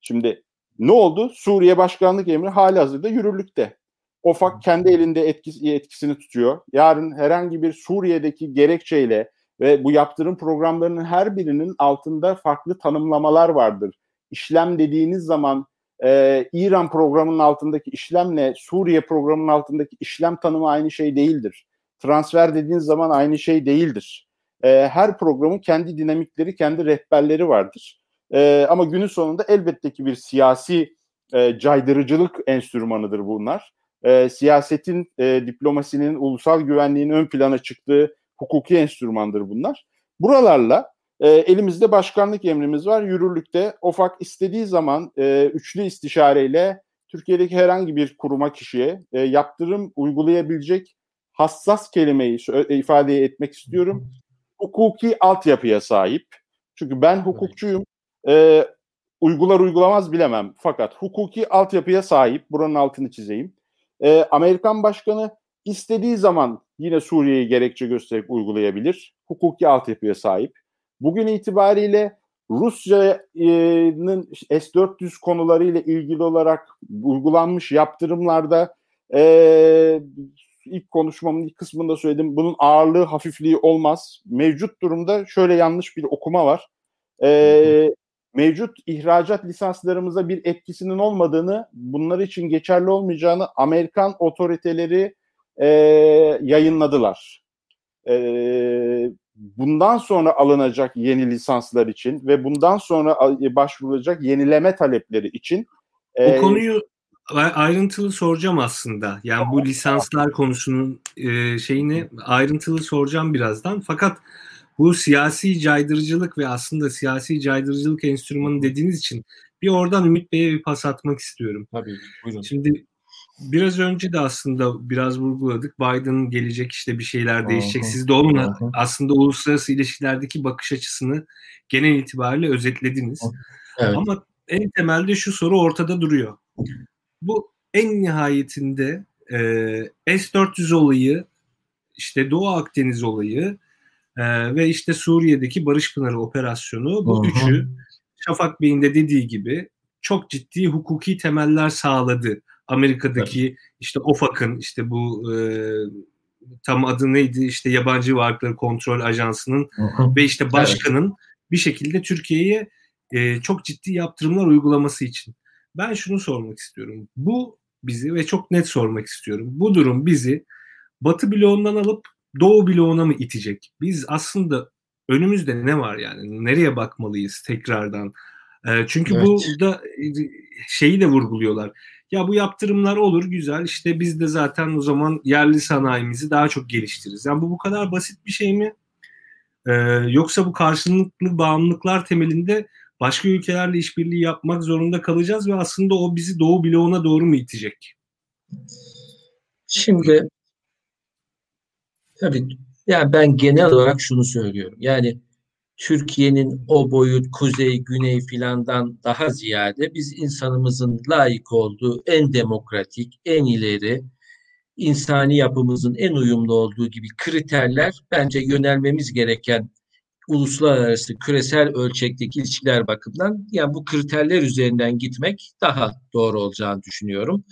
Şimdi ne oldu? Suriye başkanlık emri hali hazırda yürürlükte. OFAK kendi elinde etkisi, etkisini tutuyor. Yarın herhangi bir Suriye'deki gerekçeyle ve bu yaptırım programlarının her birinin altında farklı tanımlamalar vardır. İşlem dediğiniz zaman e, İran programının altındaki işlemle Suriye programının altındaki işlem tanımı aynı şey değildir. Transfer dediğiniz zaman aynı şey değildir. E, her programın kendi dinamikleri, kendi rehberleri vardır. E, ama günün sonunda elbette ki bir siyasi e, caydırıcılık enstrümanıdır bunlar. E, siyasetin, e, diplomasinin, ulusal güvenliğin ön plana çıktığı hukuki enstrümandır bunlar. Buralarla e, elimizde başkanlık emrimiz var. Yürürlükte OFAK istediği zaman e, üçlü istişareyle Türkiye'deki herhangi bir kuruma kişiye e, yaptırım uygulayabilecek hassas kelimeyi e, ifade etmek istiyorum. Hukuki altyapıya sahip. Çünkü ben hukukçuyum. E, uygular uygulamaz bilemem. Fakat hukuki altyapıya sahip. Buranın altını çizeyim. E, Amerikan başkanı istediği zaman yine Suriye'yi gerekçe gösterip uygulayabilir. Hukuki altyapıya sahip. Bugün itibariyle Rusya'nın S-400 konularıyla ilgili olarak uygulanmış yaptırımlarda e, ilk konuşmamın ilk kısmında söyledim. Bunun ağırlığı, hafifliği olmaz. Mevcut durumda şöyle yanlış bir okuma var. E, mevcut ihracat lisanslarımıza bir etkisinin olmadığını, bunlar için geçerli olmayacağını Amerikan otoriteleri e, yayınladılar. E, bundan sonra alınacak yeni lisanslar için ve bundan sonra başvurulacak yenileme talepleri için bu konuyu ayrıntılı soracağım aslında. Yani bu lisanslar konusunun e, şeyini ayrıntılı soracağım birazdan. Fakat bu siyasi caydırıcılık ve aslında siyasi caydırıcılık enstrümanı dediğiniz için bir oradan Ümit Bey'e bir pas atmak istiyorum. Tabii. Buyurun. Şimdi biraz önce de aslında biraz vurguladık. Biden gelecek işte bir şeyler değişecek. Siz de onun Aha. aslında uluslararası ilişkilerdeki bakış açısını genel itibariyle özetlediniz. Evet. Ama en temelde şu soru ortada duruyor. Bu en nihayetinde e, S-400 olayı, işte Doğu Akdeniz olayı e, ve işte Suriye'deki Barış Pınarı operasyonu bu Aha. üçü Şafak Bey'in de dediği gibi çok ciddi hukuki temeller sağladı. Amerika'daki evet. işte OFAC'ın işte bu e, tam adı neydi işte yabancı varlıkları kontrol ajansının Aha. ve işte başkanın evet. bir şekilde Türkiye'ye e, çok ciddi yaptırımlar uygulaması için. Ben şunu sormak istiyorum. Bu bizi ve çok net sormak istiyorum. Bu durum bizi Batı bloğundan alıp Doğu bloğuna mı itecek? Biz aslında önümüzde ne var yani? Nereye bakmalıyız tekrardan? E, çünkü evet. burada e, şeyi de vurguluyorlar. Ya bu yaptırımlar olur güzel işte biz de zaten o zaman yerli sanayimizi daha çok geliştiririz. Yani bu bu kadar basit bir şey mi? Ee, yoksa bu karşılıklı bağımlılıklar temelinde başka ülkelerle işbirliği yapmak zorunda kalacağız ve aslında o bizi Doğu bloğuna doğru mu itecek? Şimdi tabii yani ben genel olarak şunu söylüyorum. Yani Türkiye'nin o boyut kuzey güney filandan daha ziyade biz insanımızın layık olduğu en demokratik, en ileri, insani yapımızın en uyumlu olduğu gibi kriterler bence yönelmemiz gereken uluslararası küresel ölçekteki ilişkiler bakımından yani bu kriterler üzerinden gitmek daha doğru olacağını düşünüyorum.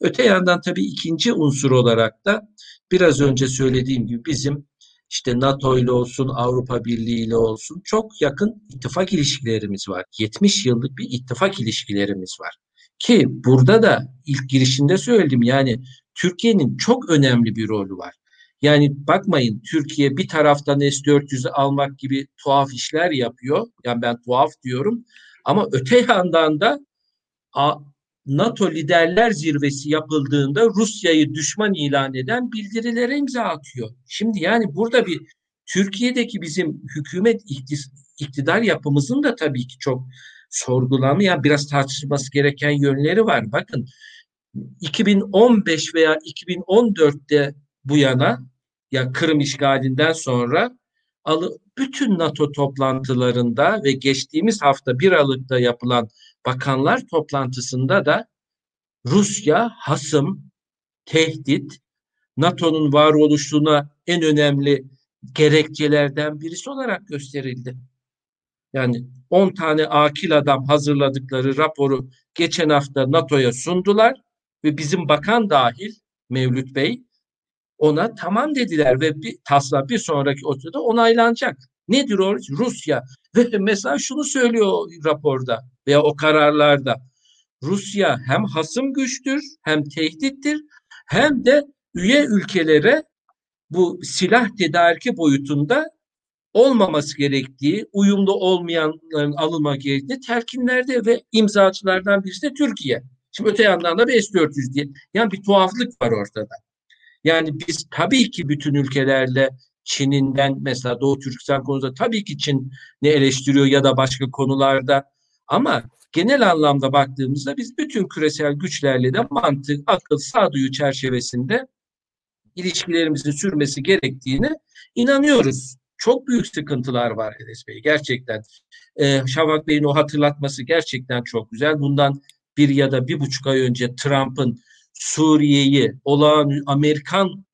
Öte yandan tabii ikinci unsur olarak da biraz önce söylediğim gibi bizim işte NATO ile olsun, Avrupa Birliği ile olsun çok yakın ittifak ilişkilerimiz var. 70 yıllık bir ittifak ilişkilerimiz var. Ki burada da ilk girişinde söyledim yani Türkiye'nin çok önemli bir rolü var. Yani bakmayın Türkiye bir taraftan S-400'ü almak gibi tuhaf işler yapıyor. Yani ben tuhaf diyorum. Ama öte yandan da NATO liderler zirvesi yapıldığında Rusya'yı düşman ilan eden bildirilere imza atıyor. Şimdi yani burada bir Türkiye'deki bizim hükümet iktidar yapımızın da tabii ki çok sorgulamayan biraz tartışılması gereken yönleri var. Bakın 2015 veya 2014'te bu yana ya Kırım işgalinden sonra alı bütün NATO toplantılarında ve geçtiğimiz hafta bir Aralık'ta yapılan bakanlar toplantısında da Rusya hasım, tehdit, NATO'nun varoluşuna en önemli gerekçelerden birisi olarak gösterildi. Yani 10 tane akil adam hazırladıkları raporu geçen hafta NATO'ya sundular ve bizim bakan dahil Mevlüt Bey ona tamam dediler ve bir taslak bir sonraki oturda onaylanacak. Nedir o? Rusya. Ve (laughs) mesela şunu söylüyor raporda veya o kararlarda. Rusya hem hasım güçtür hem tehdittir hem de üye ülkelere bu silah tedariki boyutunda olmaması gerektiği, uyumlu olmayanların alınma gerektiği telkinlerde ve imzacılardan birisi de Türkiye. Şimdi öte yandan da bir S-400 diye. Yani bir tuhaflık var ortada. Yani biz tabii ki bütün ülkelerle Çin'inden mesela Doğu Türkistan konusunda tabii ki Çin ne eleştiriyor ya da başka konularda ama genel anlamda baktığımızda biz bütün küresel güçlerle de mantık, akıl, sağduyu çerçevesinde ilişkilerimizin sürmesi gerektiğini inanıyoruz. Çok büyük sıkıntılar var Enes Bey gerçekten. Ee, Şavak Bey'in o hatırlatması gerçekten çok güzel. Bundan bir ya da bir buçuk ay önce Trump'ın Suriye'yi olağan Amerikan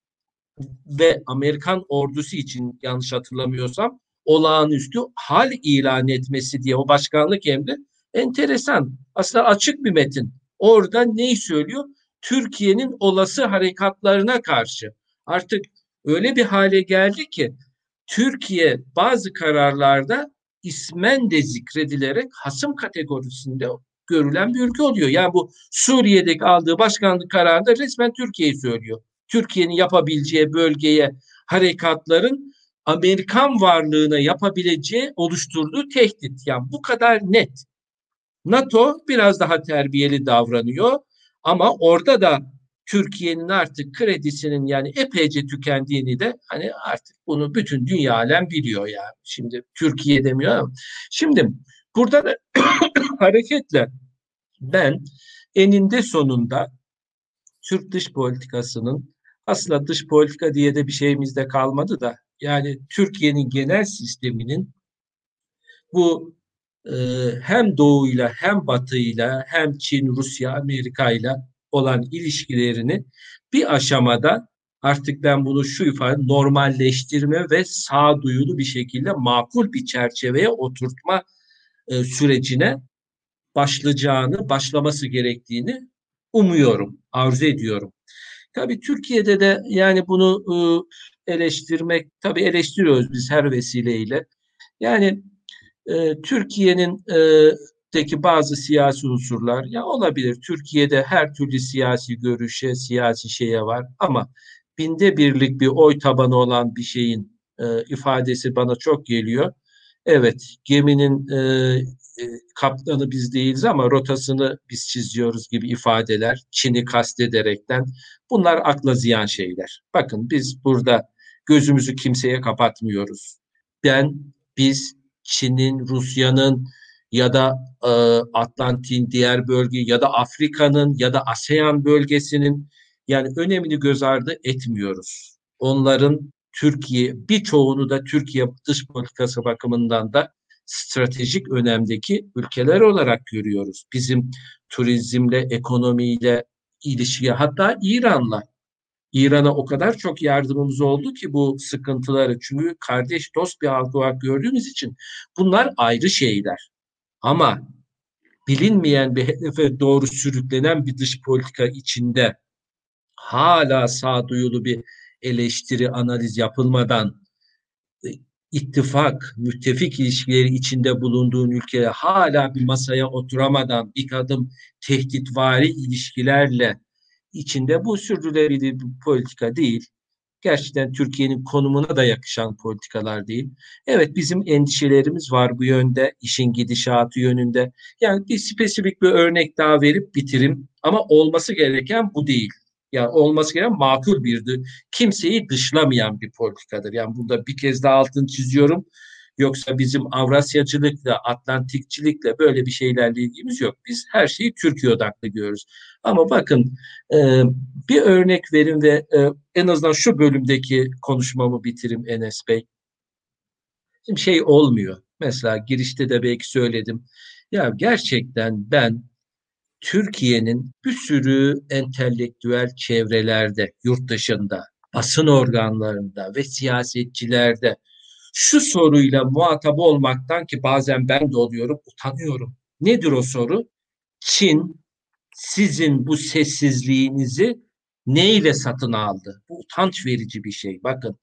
ve Amerikan ordusu için yanlış hatırlamıyorsam olağanüstü hal ilan etmesi diye o başkanlık emri enteresan. Aslında açık bir metin. Orada neyi söylüyor? Türkiye'nin olası harekatlarına karşı artık öyle bir hale geldi ki Türkiye bazı kararlarda ismen de zikredilerek hasım kategorisinde görülen bir ülke oluyor. Yani bu Suriye'deki aldığı başkanlık kararında resmen Türkiye'yi söylüyor. Türkiye'nin yapabileceği bölgeye harekatların Amerikan varlığına yapabileceği oluşturduğu tehdit. Yani bu kadar net. NATO biraz daha terbiyeli davranıyor ama orada da Türkiye'nin artık kredisinin yani epeyce tükendiğini de hani artık bunu bütün dünya alem biliyor yani. Şimdi Türkiye demiyor ama. Şimdi burada da (coughs) hareketle ben eninde sonunda Türk dış politikasının aslında dış politika diye de bir şeyimiz de kalmadı da yani Türkiye'nin genel sisteminin bu e, hem doğuyla hem batıyla hem Çin, Rusya, Amerika ile olan ilişkilerini bir aşamada Artık ben bunu şu ifade normalleştirme ve sağduyulu bir şekilde makul bir çerçeveye oturtma e, sürecine başlayacağını, başlaması gerektiğini umuyorum, arzu ediyorum. Tabii Türkiye'de de yani bunu e, eleştirmek, tabii eleştiriyoruz biz her vesileyle. Yani e, Türkiye'nin e, deki bazı siyasi unsurlar ya olabilir. Türkiye'de her türlü siyasi görüşe, siyasi şeye var ama binde birlik bir oy tabanı olan bir şeyin e, ifadesi bana çok geliyor. Evet, geminin e, e, kaptanı biz değiliz ama rotasını biz çiziyoruz gibi ifadeler Çin'i kastederekten bunlar akla ziyan şeyler. Bakın biz burada gözümüzü kimseye kapatmıyoruz. Ben, biz Çin'in, Rusya'nın ya da e, Atlantik'in diğer bölge ya da Afrika'nın ya da ASEAN bölgesinin yani önemini göz ardı etmiyoruz. Onların Türkiye birçoğunu da Türkiye dış politikası bakımından da stratejik önemdeki ülkeler olarak görüyoruz. Bizim turizmle, ekonomiyle ilişkiye hatta İran'la İran'a o kadar çok yardımımız oldu ki bu sıkıntıları. Çünkü kardeş dost bir halk olarak gördüğümüz için bunlar ayrı şeyler. Ama bilinmeyen bir (laughs) hedefe doğru sürüklenen bir dış politika içinde hala sağduyulu bir eleştiri, analiz yapılmadan e, ittifak, müttefik ilişkileri içinde bulunduğun ülkeye hala bir masaya oturamadan bir adım tehditvari ilişkilerle içinde bu sürdürülebilir bir politika değil. Gerçekten Türkiye'nin konumuna da yakışan politikalar değil. Evet bizim endişelerimiz var bu yönde, işin gidişatı yönünde. Yani bir spesifik bir örnek daha verip bitirim ama olması gereken bu değil. Yani olması gereken makul birdi. Kimseyi dışlamayan bir politikadır. Yani burada bir kez daha altını çiziyorum. Yoksa bizim Avrasyacılıkla, Atlantikçilikle böyle bir şeylerle ilgimiz yok. Biz her şeyi Türkiye odaklı görüyoruz. Ama bakın e, bir örnek verin ve e, en azından şu bölümdeki konuşmamı bitirim Enes Bey. Şimdi şey olmuyor. Mesela girişte de belki söyledim. Ya gerçekten ben Türkiye'nin bir sürü entelektüel çevrelerde, yurt dışında, basın organlarında ve siyasetçilerde şu soruyla muhatap olmaktan ki bazen ben de oluyorum, utanıyorum. Nedir o soru? Çin sizin bu sessizliğinizi neyle satın aldı? Bu utanç verici bir şey. Bakın.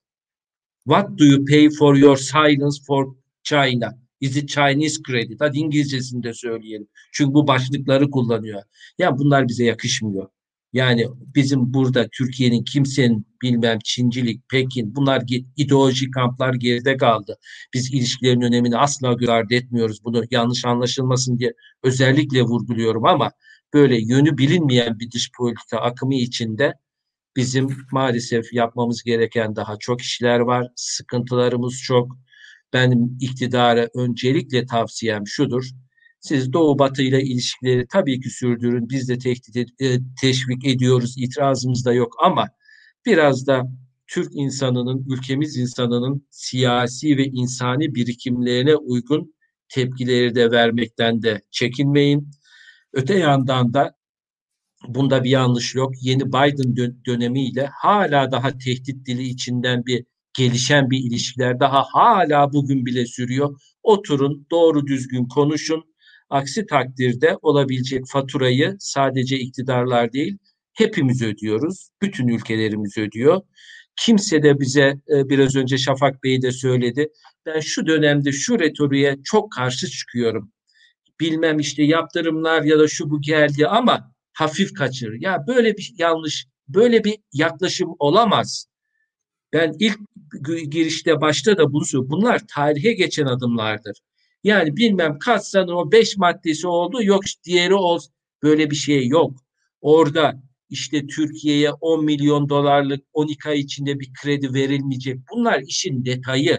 What do you pay for your silence for China? Is it Chinese credit? Hadi İngilizcesinde söyleyelim. Çünkü bu başlıkları kullanıyor. Ya bunlar bize yakışmıyor. Yani bizim burada Türkiye'nin kimsenin bilmem Çincilik, Pekin bunlar ideolojik kamplar geride kaldı. Biz ilişkilerin önemini asla göz ardı etmiyoruz. Bunu yanlış anlaşılmasın diye özellikle vurguluyorum ama böyle yönü bilinmeyen bir dış politika akımı içinde bizim maalesef yapmamız gereken daha çok işler var. Sıkıntılarımız çok. Benim iktidara öncelikle tavsiyem şudur. Siz Doğu Batı ile ilişkileri tabii ki sürdürün. Biz de tehdit e, teşvik ediyoruz. İtirazımız da yok ama biraz da Türk insanının, ülkemiz insanının siyasi ve insani birikimlerine uygun tepkileri de vermekten de çekinmeyin. Öte yandan da bunda bir yanlış yok. Yeni Biden dönemiyle hala daha tehdit dili içinden bir gelişen bir ilişkiler daha hala bugün bile sürüyor. Oturun, doğru düzgün konuşun. Aksi takdirde olabilecek faturayı sadece iktidarlar değil, hepimiz ödüyoruz. Bütün ülkelerimiz ödüyor. Kimse de bize e, biraz önce Şafak Bey de söyledi. Ben şu dönemde şu retoriğe çok karşı çıkıyorum bilmem işte yaptırımlar ya da şu bu geldi ama hafif kaçır. Ya böyle bir yanlış, böyle bir yaklaşım olamaz. Ben ilk girişte başta da bunu söylüyorum. Bunlar tarihe geçen adımlardır. Yani bilmem kaç sene o beş maddesi oldu yok diğeri olsun. Böyle bir şey yok. Orada işte Türkiye'ye 10 milyon dolarlık 12 ay içinde bir kredi verilmeyecek. Bunlar işin detayı.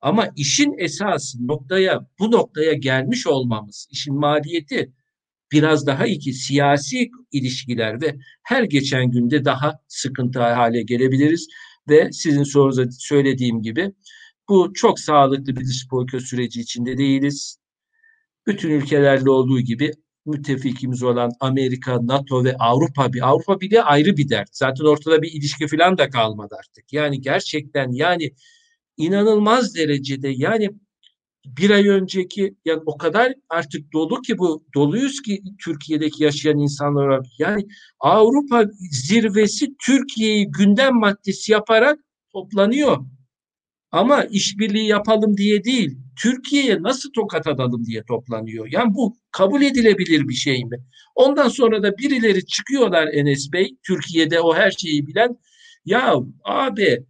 Ama işin esas noktaya bu noktaya gelmiş olmamız, işin maliyeti biraz daha iki siyasi ilişkiler ve her geçen günde daha sıkıntı hale gelebiliriz ve sizin sorunuzda söylediğim gibi bu çok sağlıklı bir dış süreci içinde değiliz. Bütün ülkelerle olduğu gibi müttefikimiz olan Amerika, NATO ve Avrupa bir Avrupa bir de ayrı bir dert. Zaten ortada bir ilişki falan da kalmadı artık. Yani gerçekten yani inanılmaz derecede yani bir ay önceki yani o kadar artık dolu ki bu doluyuz ki Türkiye'deki yaşayan insanlar yani Avrupa zirvesi Türkiye'yi gündem maddesi yaparak toplanıyor. Ama işbirliği yapalım diye değil, Türkiye'ye nasıl tokat atalım diye toplanıyor. Yani bu kabul edilebilir bir şey mi? Ondan sonra da birileri çıkıyorlar Enes Bey, Türkiye'de o her şeyi bilen. Ya abi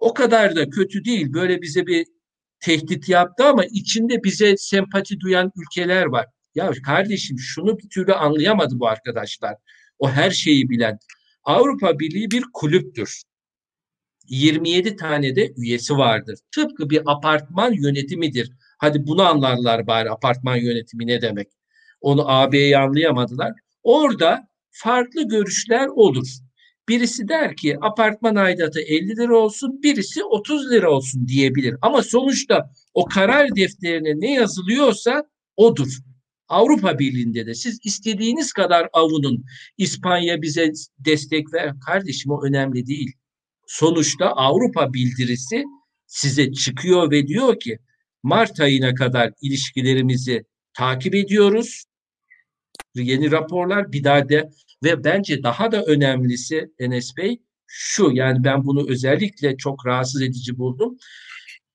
o kadar da kötü değil. Böyle bize bir tehdit yaptı ama içinde bize sempati duyan ülkeler var. Ya kardeşim şunu bir türlü anlayamadı bu arkadaşlar. O her şeyi bilen. Avrupa Birliği bir kulüptür. 27 tane de üyesi vardır. Tıpkı bir apartman yönetimidir. Hadi bunu anlarlar bari apartman yönetimi ne demek. Onu AB'yi anlayamadılar. Orada farklı görüşler olur. Birisi der ki apartman aidatı 50 lira olsun, birisi 30 lira olsun diyebilir. Ama sonuçta o karar defterine ne yazılıyorsa odur. Avrupa Birliği'nde de siz istediğiniz kadar avunun. İspanya bize destek ver. Kardeşim o önemli değil. Sonuçta Avrupa bildirisi size çıkıyor ve diyor ki Mart ayına kadar ilişkilerimizi takip ediyoruz. Yeni raporlar bir daha de ve bence daha da önemlisi Enes Bey şu yani ben bunu özellikle çok rahatsız edici buldum.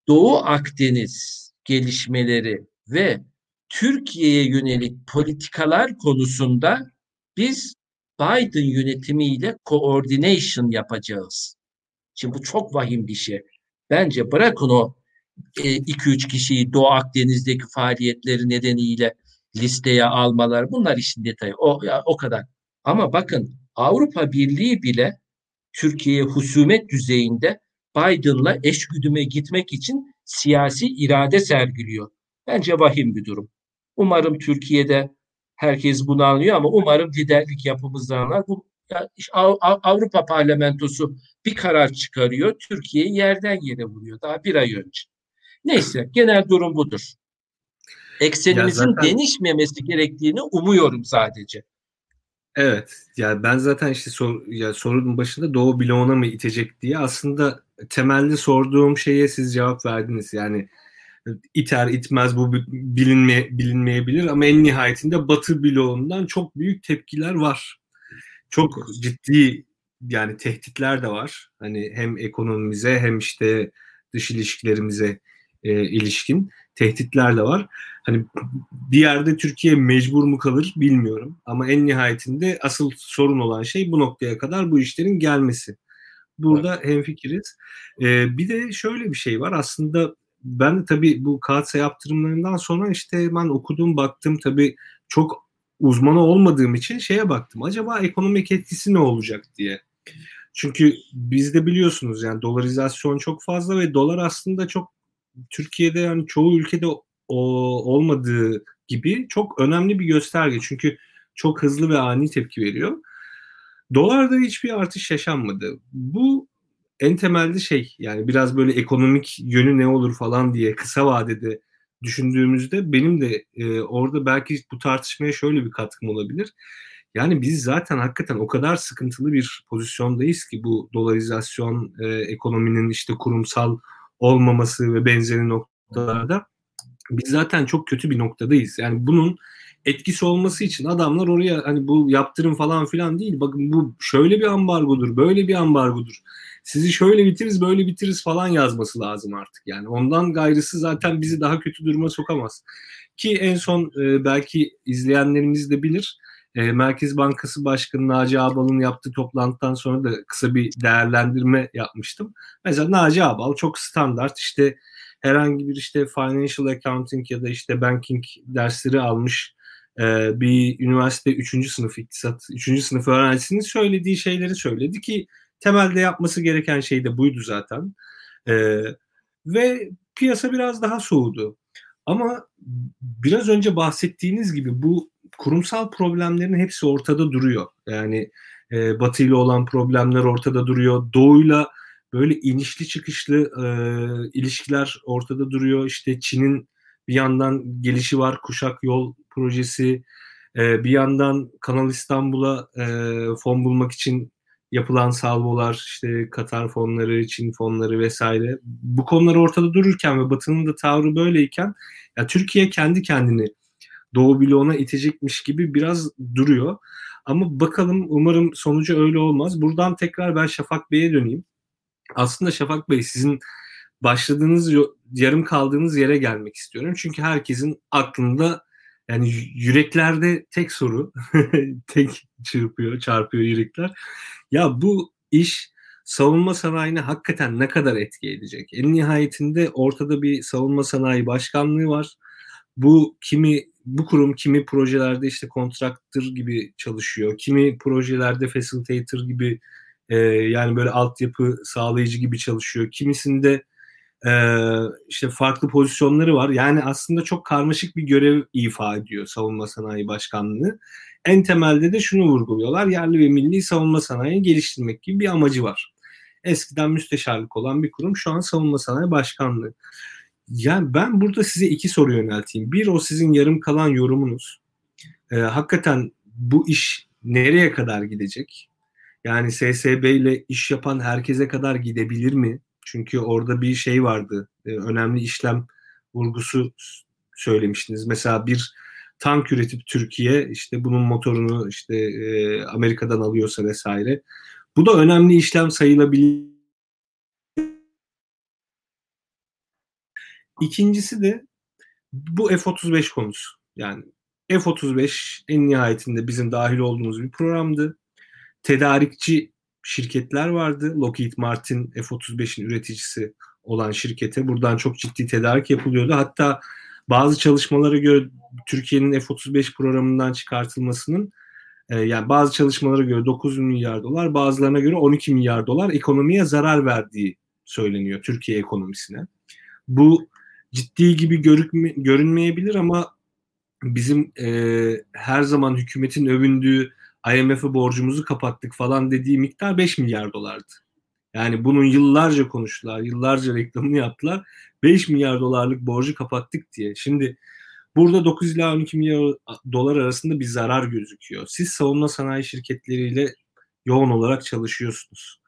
Doğu Akdeniz gelişmeleri ve Türkiye'ye yönelik politikalar konusunda biz Biden yönetimiyle coordination yapacağız. Şimdi bu çok vahim bir şey. Bence bırakın o 2-3 e, kişiyi Doğu Akdeniz'deki faaliyetleri nedeniyle listeye almalar. Bunlar işin detayı. O, ya, o kadar. Ama bakın Avrupa Birliği bile Türkiye'ye husumet düzeyinde Biden'la eşgüdüme gitmek için siyasi irade sergiliyor. Bence vahim bir durum. Umarım Türkiye'de herkes bunu anlıyor ama umarım liderlik yapımızdan anlar. Bu ya, Avrupa Parlamentosu bir karar çıkarıyor. Türkiye'yi yerden yere vuruyor daha bir ay önce. Neyse genel durum budur. Eksenimizin zaten... değişmemesi gerektiğini umuyorum sadece. Evet. Yani ben zaten işte sor, ya sorunun başında Doğu bloğuna mı itecek diye aslında temelde sorduğum şeye siz cevap verdiniz. Yani iter itmez bu bilinme, bilinmeyebilir ama en nihayetinde Batı bloğundan çok büyük tepkiler var. Çok ciddi yani tehditler de var. Hani hem ekonomimize hem işte dış ilişkilerimize e, ilişkin tehditler de var. Hani bir yerde Türkiye mecbur mu kalır bilmiyorum. Ama en nihayetinde asıl sorun olan şey bu noktaya kadar bu işlerin gelmesi. Burada evet. hemfikiriz. Ee, bir de şöyle bir şey var. Aslında ben de tabii bu KATSA yaptırımlarından sonra işte ben okudum baktım tabii çok uzmanı olmadığım için şeye baktım. Acaba ekonomik etkisi ne olacak diye. Çünkü bizde biliyorsunuz yani dolarizasyon çok fazla ve dolar aslında çok Türkiye'de yani çoğu ülkede o, olmadığı gibi çok önemli bir gösterge. Çünkü çok hızlı ve ani tepki veriyor. Dolarda hiçbir artış yaşanmadı. Bu en temelde şey yani biraz böyle ekonomik yönü ne olur falan diye kısa vadede düşündüğümüzde benim de e, orada belki bu tartışmaya şöyle bir katkım olabilir. Yani biz zaten hakikaten o kadar sıkıntılı bir pozisyondayız ki bu dolarizasyon e, ekonominin işte kurumsal olmaması ve benzeri noktalarda biz zaten çok kötü bir noktadayız. Yani bunun etkisi olması için adamlar oraya hani bu yaptırım falan filan değil. Bakın bu şöyle bir ambargodur, böyle bir ambargodur. Sizi şöyle bitiririz, böyle bitiririz falan yazması lazım artık. Yani ondan gayrısı zaten bizi daha kötü duruma sokamaz. Ki en son e, belki izleyenlerimiz de bilir. E, Merkez Bankası Başkanı Naci Ağbal'ın yaptığı toplantıdan sonra da kısa bir değerlendirme yapmıştım. Mesela Naci Ağbal çok standart işte herhangi bir işte financial accounting ya da işte banking dersleri almış e, bir üniversite 3. sınıf iktisat 3. sınıf öğrencisinin söylediği şeyleri söyledi ki temelde yapması gereken şey de buydu zaten. E, ve piyasa biraz daha soğudu. Ama biraz önce bahsettiğiniz gibi bu kurumsal problemlerin hepsi ortada duruyor. Yani e, Batı ile olan problemler ortada duruyor. Doğu'yla böyle inişli çıkışlı e, ilişkiler ortada duruyor. İşte Çin'in bir yandan gelişi var, kuşak yol projesi. E, bir yandan Kanal İstanbul'a e, fon bulmak için yapılan salvolar, işte Katar fonları, Çin fonları vesaire. Bu konular ortada dururken ve Batı'nın da tavrı böyleyken ya Türkiye kendi kendini Doğu bloğuna itecekmiş gibi biraz duruyor. Ama bakalım umarım sonucu öyle olmaz. Buradan tekrar ben Şafak Bey'e döneyim. Aslında Şafak Bey sizin başladığınız yarım kaldığınız yere gelmek istiyorum. Çünkü herkesin aklında yani yüreklerde tek soru, (laughs) tek çırpıyor, çarpıyor yürekler. Ya bu iş savunma sanayine hakikaten ne kadar etki edecek? En nihayetinde ortada bir savunma sanayi başkanlığı var. Bu kimi bu kurum kimi projelerde işte kontraktör gibi çalışıyor, kimi projelerde facilitator gibi e, yani böyle altyapı sağlayıcı gibi çalışıyor, kimisinde e, işte farklı pozisyonları var. Yani aslında çok karmaşık bir görev ifa ediyor Savunma Sanayi Başkanlığı. En temelde de şunu vurguluyorlar. Yerli ve milli savunma sanayini geliştirmek gibi bir amacı var. Eskiden müsteşarlık olan bir kurum şu an Savunma Sanayi Başkanlığı. Yani ben burada size iki soru yönelteyim. Bir o sizin yarım kalan yorumunuz. E, hakikaten bu iş nereye kadar gidecek? Yani SSB ile iş yapan herkese kadar gidebilir mi? Çünkü orada bir şey vardı. E, önemli işlem vurgusu söylemiştiniz. Mesela bir tank üretip Türkiye işte bunun motorunu işte e, Amerika'dan alıyorsa vesaire. Bu da önemli işlem sayılabilir. İkincisi de bu F-35 konusu. Yani F-35 en nihayetinde bizim dahil olduğumuz bir programdı. Tedarikçi şirketler vardı. Lockheed Martin F-35'in üreticisi olan şirkete buradan çok ciddi tedarik yapılıyordu. Hatta bazı çalışmalara göre Türkiye'nin F-35 programından çıkartılmasının e, yani bazı çalışmalara göre 9 milyar dolar, bazılarına göre 12 milyar dolar ekonomiye zarar verdiği söyleniyor Türkiye ekonomisine. Bu ciddi gibi görükme, görünmeyebilir ama bizim e, her zaman hükümetin övündüğü IMF'e borcumuzu kapattık falan dediği miktar 5 milyar dolardı. Yani bunun yıllarca konuştular, yıllarca reklamını yaptılar. 5 milyar dolarlık borcu kapattık diye. Şimdi burada 9 ila 12 milyar dolar arasında bir zarar gözüküyor. Siz savunma sanayi şirketleriyle yoğun olarak çalışıyorsunuz.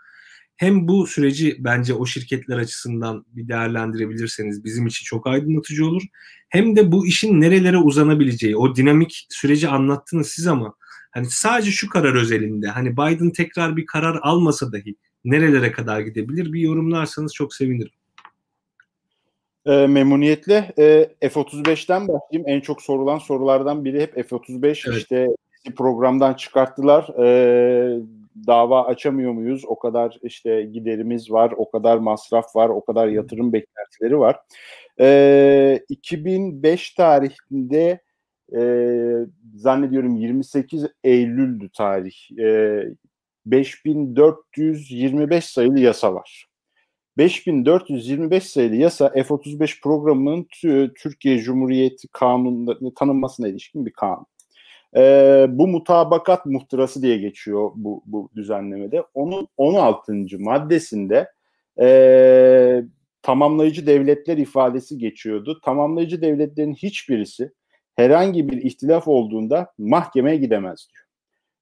Hem bu süreci bence o şirketler açısından bir değerlendirebilirseniz bizim için çok aydınlatıcı olur. Hem de bu işin nerelere uzanabileceği, o dinamik süreci anlattınız siz ama Hani sadece şu karar özelinde hani Biden tekrar bir karar almasa dahi nerelere kadar gidebilir bir yorumlarsanız çok sevinirim. E, memnuniyetle e, F-35'ten başlayayım. En çok sorulan sorulardan biri hep F-35 evet. işte programdan çıkarttılar. E, dava açamıyor muyuz? O kadar işte giderimiz var, o kadar masraf var, o kadar yatırım beklentileri var. E, 2005 tarihinde e, zannediyorum 28 Eylül'dü tarih. E, 5425 sayılı yasa var. 5425 sayılı yasa F-35 programının Türkiye Cumhuriyeti kanununda tanınmasına ilişkin bir kanun. Ee, bu mutabakat muhtırası diye geçiyor bu, bu düzenlemede. Onun 16. maddesinde e, tamamlayıcı devletler ifadesi geçiyordu. Tamamlayıcı devletlerin hiçbirisi herhangi bir ihtilaf olduğunda mahkemeye gidemez diyor.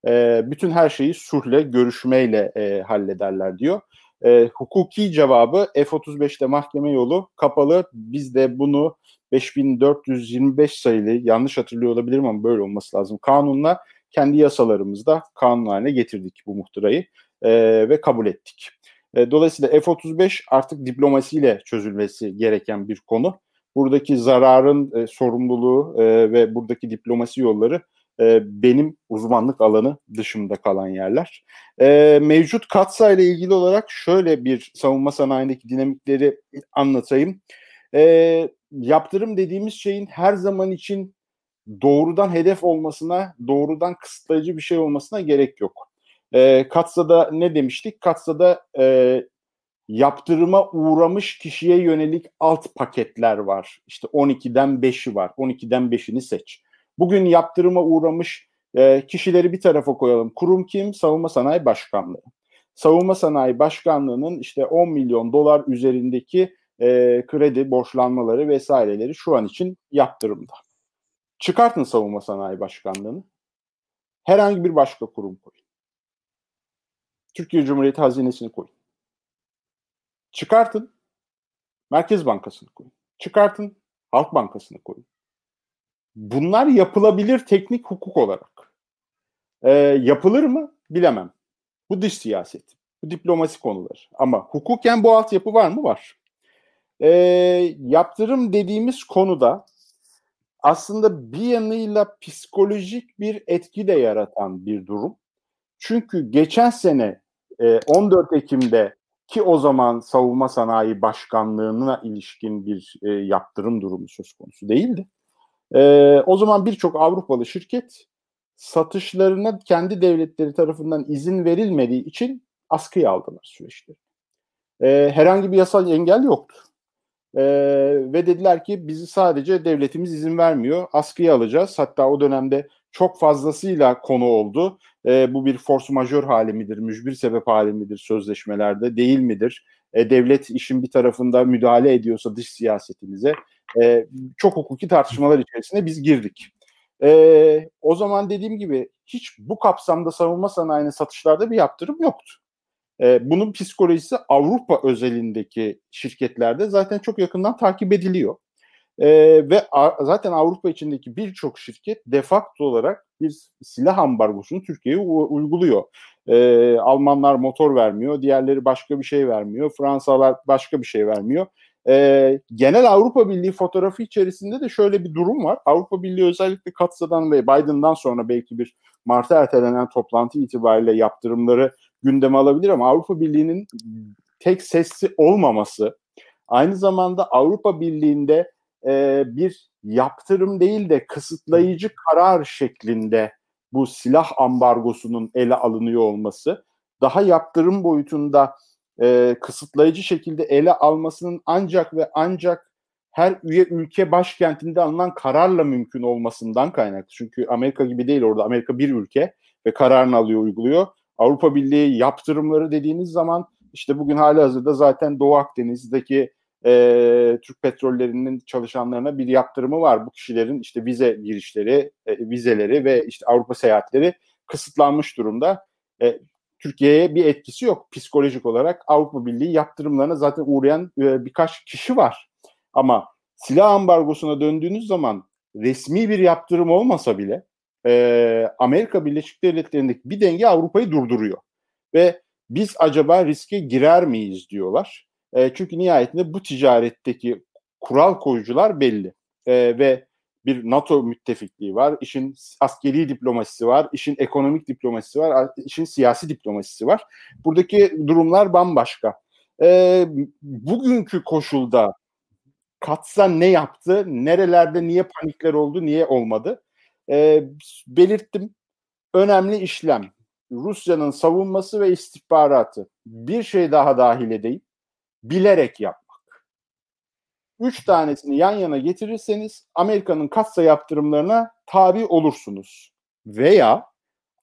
E, bütün her şeyi sulhle, görüşmeyle e, hallederler diyor. E, hukuki cevabı F-35'te mahkeme yolu kapalı. Biz de bunu 5425 sayılı yanlış hatırlıyor olabilirim ama böyle olması lazım. Kanunla kendi yasalarımızda kanun haline getirdik bu muhtırayı e, ve kabul ettik. E, dolayısıyla F-35 artık diplomasiyle çözülmesi gereken bir konu buradaki zararın e, sorumluluğu e, ve buradaki diplomasi yolları e, benim uzmanlık alanı dışımda kalan yerler. E, mevcut katsa ile ilgili olarak şöyle bir savunma sanayindeki dinamikleri anlatayım. E, yaptırım dediğimiz şeyin her zaman için doğrudan hedef olmasına, doğrudan kısıtlayıcı bir şey olmasına gerek yok. E, Katsa'da ne demiştik? Katsa'da e, yaptırıma uğramış kişiye yönelik alt paketler var. İşte 12'den 5'i var. 12'den 5'ini seç. Bugün yaptırıma uğramış e, kişileri bir tarafa koyalım. Kurum kim? Savunma Sanayi Başkanlığı. Savunma Sanayi Başkanlığı'nın işte 10 milyon dolar üzerindeki e, kredi borçlanmaları vesaireleri şu an için yaptırımda. Çıkartın Savunma Sanayi Başkanlığı'nı. Herhangi bir başka kurum koyun. Türkiye Cumhuriyeti Hazinesi'ni koyun. Çıkartın Merkez Bankası'nı koyun. Çıkartın Halk Bankası'nı koyun. Bunlar yapılabilir teknik hukuk olarak. Ee, yapılır mı? Bilemem. Bu dış siyaset. Bu diplomasi konuları. Ama hukuken bu altyapı var mı? Var. Ee, yaptırım dediğimiz konuda aslında bir yanıyla psikolojik bir etki de yaratan bir durum. Çünkü geçen sene 14 Ekim'de ki o zaman savunma sanayi başkanlığına ilişkin bir e, yaptırım durumu söz konusu değildi. E, o zaman birçok Avrupalı şirket satışlarına kendi devletleri tarafından izin verilmediği için askıya aldılar süreçleri. E, herhangi bir yasal engel yoktu. E, ve dediler ki bizi sadece devletimiz izin vermiyor. Askıya alacağız. Hatta o dönemde çok fazlasıyla konu oldu. E, bu bir force majör hali midir, mücbir sebep hali midir sözleşmelerde, değil midir? E, devlet işin bir tarafında müdahale ediyorsa dış siyasetimize e, çok hukuki tartışmalar içerisinde biz girdik. E, o zaman dediğim gibi hiç bu kapsamda savunma sanayinin satışlarda bir yaptırım yoktu. E, bunun psikolojisi Avrupa özelindeki şirketlerde zaten çok yakından takip ediliyor. E, ve a, zaten Avrupa içindeki birçok şirket defakto olarak bir silah ambargosunu Türkiye'ye uyguluyor. E, Almanlar motor vermiyor, diğerleri başka bir şey vermiyor, Fransalar başka bir şey vermiyor. E, genel Avrupa Birliği fotoğrafı içerisinde de şöyle bir durum var. Avrupa Birliği özellikle Katsa'dan ve Biden'dan sonra belki bir Mart'a ertelenen toplantı itibariyle yaptırımları gündeme alabilir ama Avrupa Birliği'nin tek sesli olmaması, aynı zamanda Avrupa Birliği'nde e, bir yaptırım değil de kısıtlayıcı karar şeklinde bu silah ambargosunun ele alınıyor olması, daha yaptırım boyutunda e, kısıtlayıcı şekilde ele almasının ancak ve ancak her üye ülke başkentinde alınan kararla mümkün olmasından kaynaklı. Çünkü Amerika gibi değil orada. Amerika bir ülke ve kararını alıyor, uyguluyor. Avrupa Birliği yaptırımları dediğiniz zaman işte bugün hali hazırda zaten Doğu Akdeniz'deki e, Türk petrollerinin çalışanlarına bir yaptırımı var. Bu kişilerin işte vize girişleri, e, vizeleri ve işte Avrupa seyahatleri kısıtlanmış durumda. E, Türkiye'ye bir etkisi yok psikolojik olarak. Avrupa Birliği yaptırımlarına zaten uğrayan e, birkaç kişi var. Ama silah ambargosuna döndüğünüz zaman resmi bir yaptırım olmasa bile e, Amerika Birleşik Devletleri'ndeki bir denge Avrupa'yı durduruyor. Ve biz acaba riske girer miyiz diyorlar. E, çünkü nihayetinde bu ticaretteki kural koyucular belli. E, ve bir NATO müttefikliği var, işin askeri diplomasisi var, işin ekonomik diplomasisi var, işin siyasi diplomasisi var. Buradaki durumlar bambaşka. E, bugünkü koşulda Katsa ne yaptı, nerelerde niye panikler oldu, niye olmadı? E, belirttim. Önemli işlem. Rusya'nın savunması ve istihbaratı. Bir şey daha dahil edeyim bilerek yapmak. Üç tanesini yan yana getirirseniz Amerika'nın katsa yaptırımlarına tabi olursunuz. Veya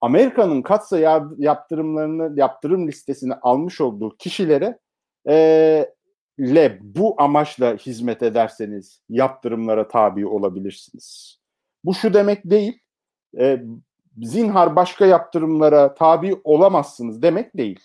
Amerika'nın katsa yaptırımlarını yaptırım listesine almış olduğu kişilere e, le bu amaçla hizmet ederseniz yaptırımlara tabi olabilirsiniz. Bu şu demek değil, e, zinhar başka yaptırımlara tabi olamazsınız demek değil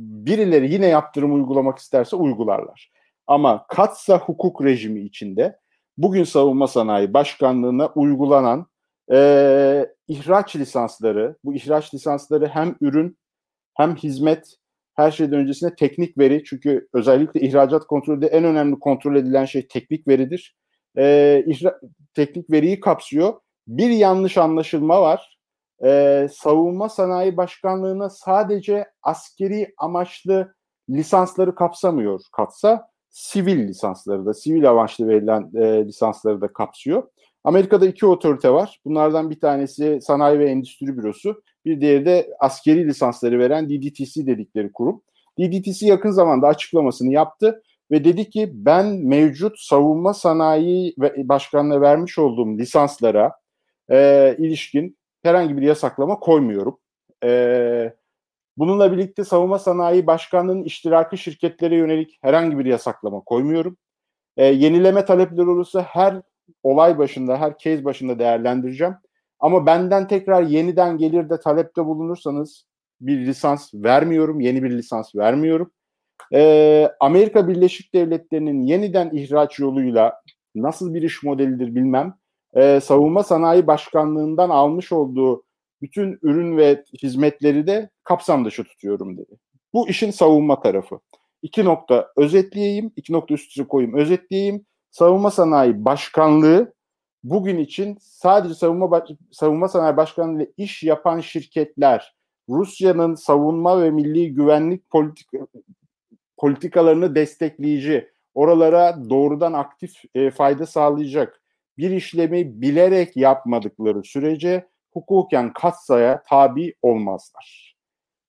birileri yine yaptırım uygulamak isterse uygularlar. Ama katsa hukuk rejimi içinde bugün savunma sanayi başkanlığına uygulanan e, ihraç lisansları, bu ihraç lisansları hem ürün hem hizmet her şeyden öncesinde teknik veri çünkü özellikle ihracat kontrolünde en önemli kontrol edilen şey teknik veridir. E, ihra, teknik veriyi kapsıyor. Bir yanlış anlaşılma var e, savunma sanayi başkanlığına sadece askeri amaçlı lisansları kapsamıyor katsa sivil lisansları da sivil amaçlı verilen e, lisansları da kapsıyor. Amerika'da iki otorite var. Bunlardan bir tanesi Sanayi ve Endüstri Bürosu. Bir diğeri de askeri lisansları veren DDTC dedikleri kurum. DDTC yakın zamanda açıklamasını yaptı ve dedi ki ben mevcut savunma sanayi ve başkanlığı vermiş olduğum lisanslara e, ilişkin herhangi bir yasaklama koymuyorum. E, bununla birlikte savunma sanayi başkanlığının iştiraki şirketlere yönelik herhangi bir yasaklama koymuyorum. E, yenileme talepleri olursa her olay başında, her case başında değerlendireceğim. Ama benden tekrar yeniden gelir de talepte bulunursanız bir lisans vermiyorum, yeni bir lisans vermiyorum. Ee, Amerika Birleşik Devletleri'nin yeniden ihraç yoluyla nasıl bir iş modelidir bilmem. Ee, savunma Sanayi Başkanlığı'ndan almış olduğu bütün ürün ve hizmetleri de kapsam dışı tutuyorum dedi. Bu işin savunma tarafı. İki nokta özetleyeyim, iki nokta üst üste koyayım, özetleyeyim. Savunma Sanayi Başkanlığı bugün için sadece savunma savunma sanayi başkanlığı ile iş yapan şirketler Rusya'nın savunma ve milli güvenlik politik politikalarını destekleyici, oralara doğrudan aktif e, fayda sağlayacak bir işlemi bilerek yapmadıkları sürece hukuken katsaya tabi olmazlar.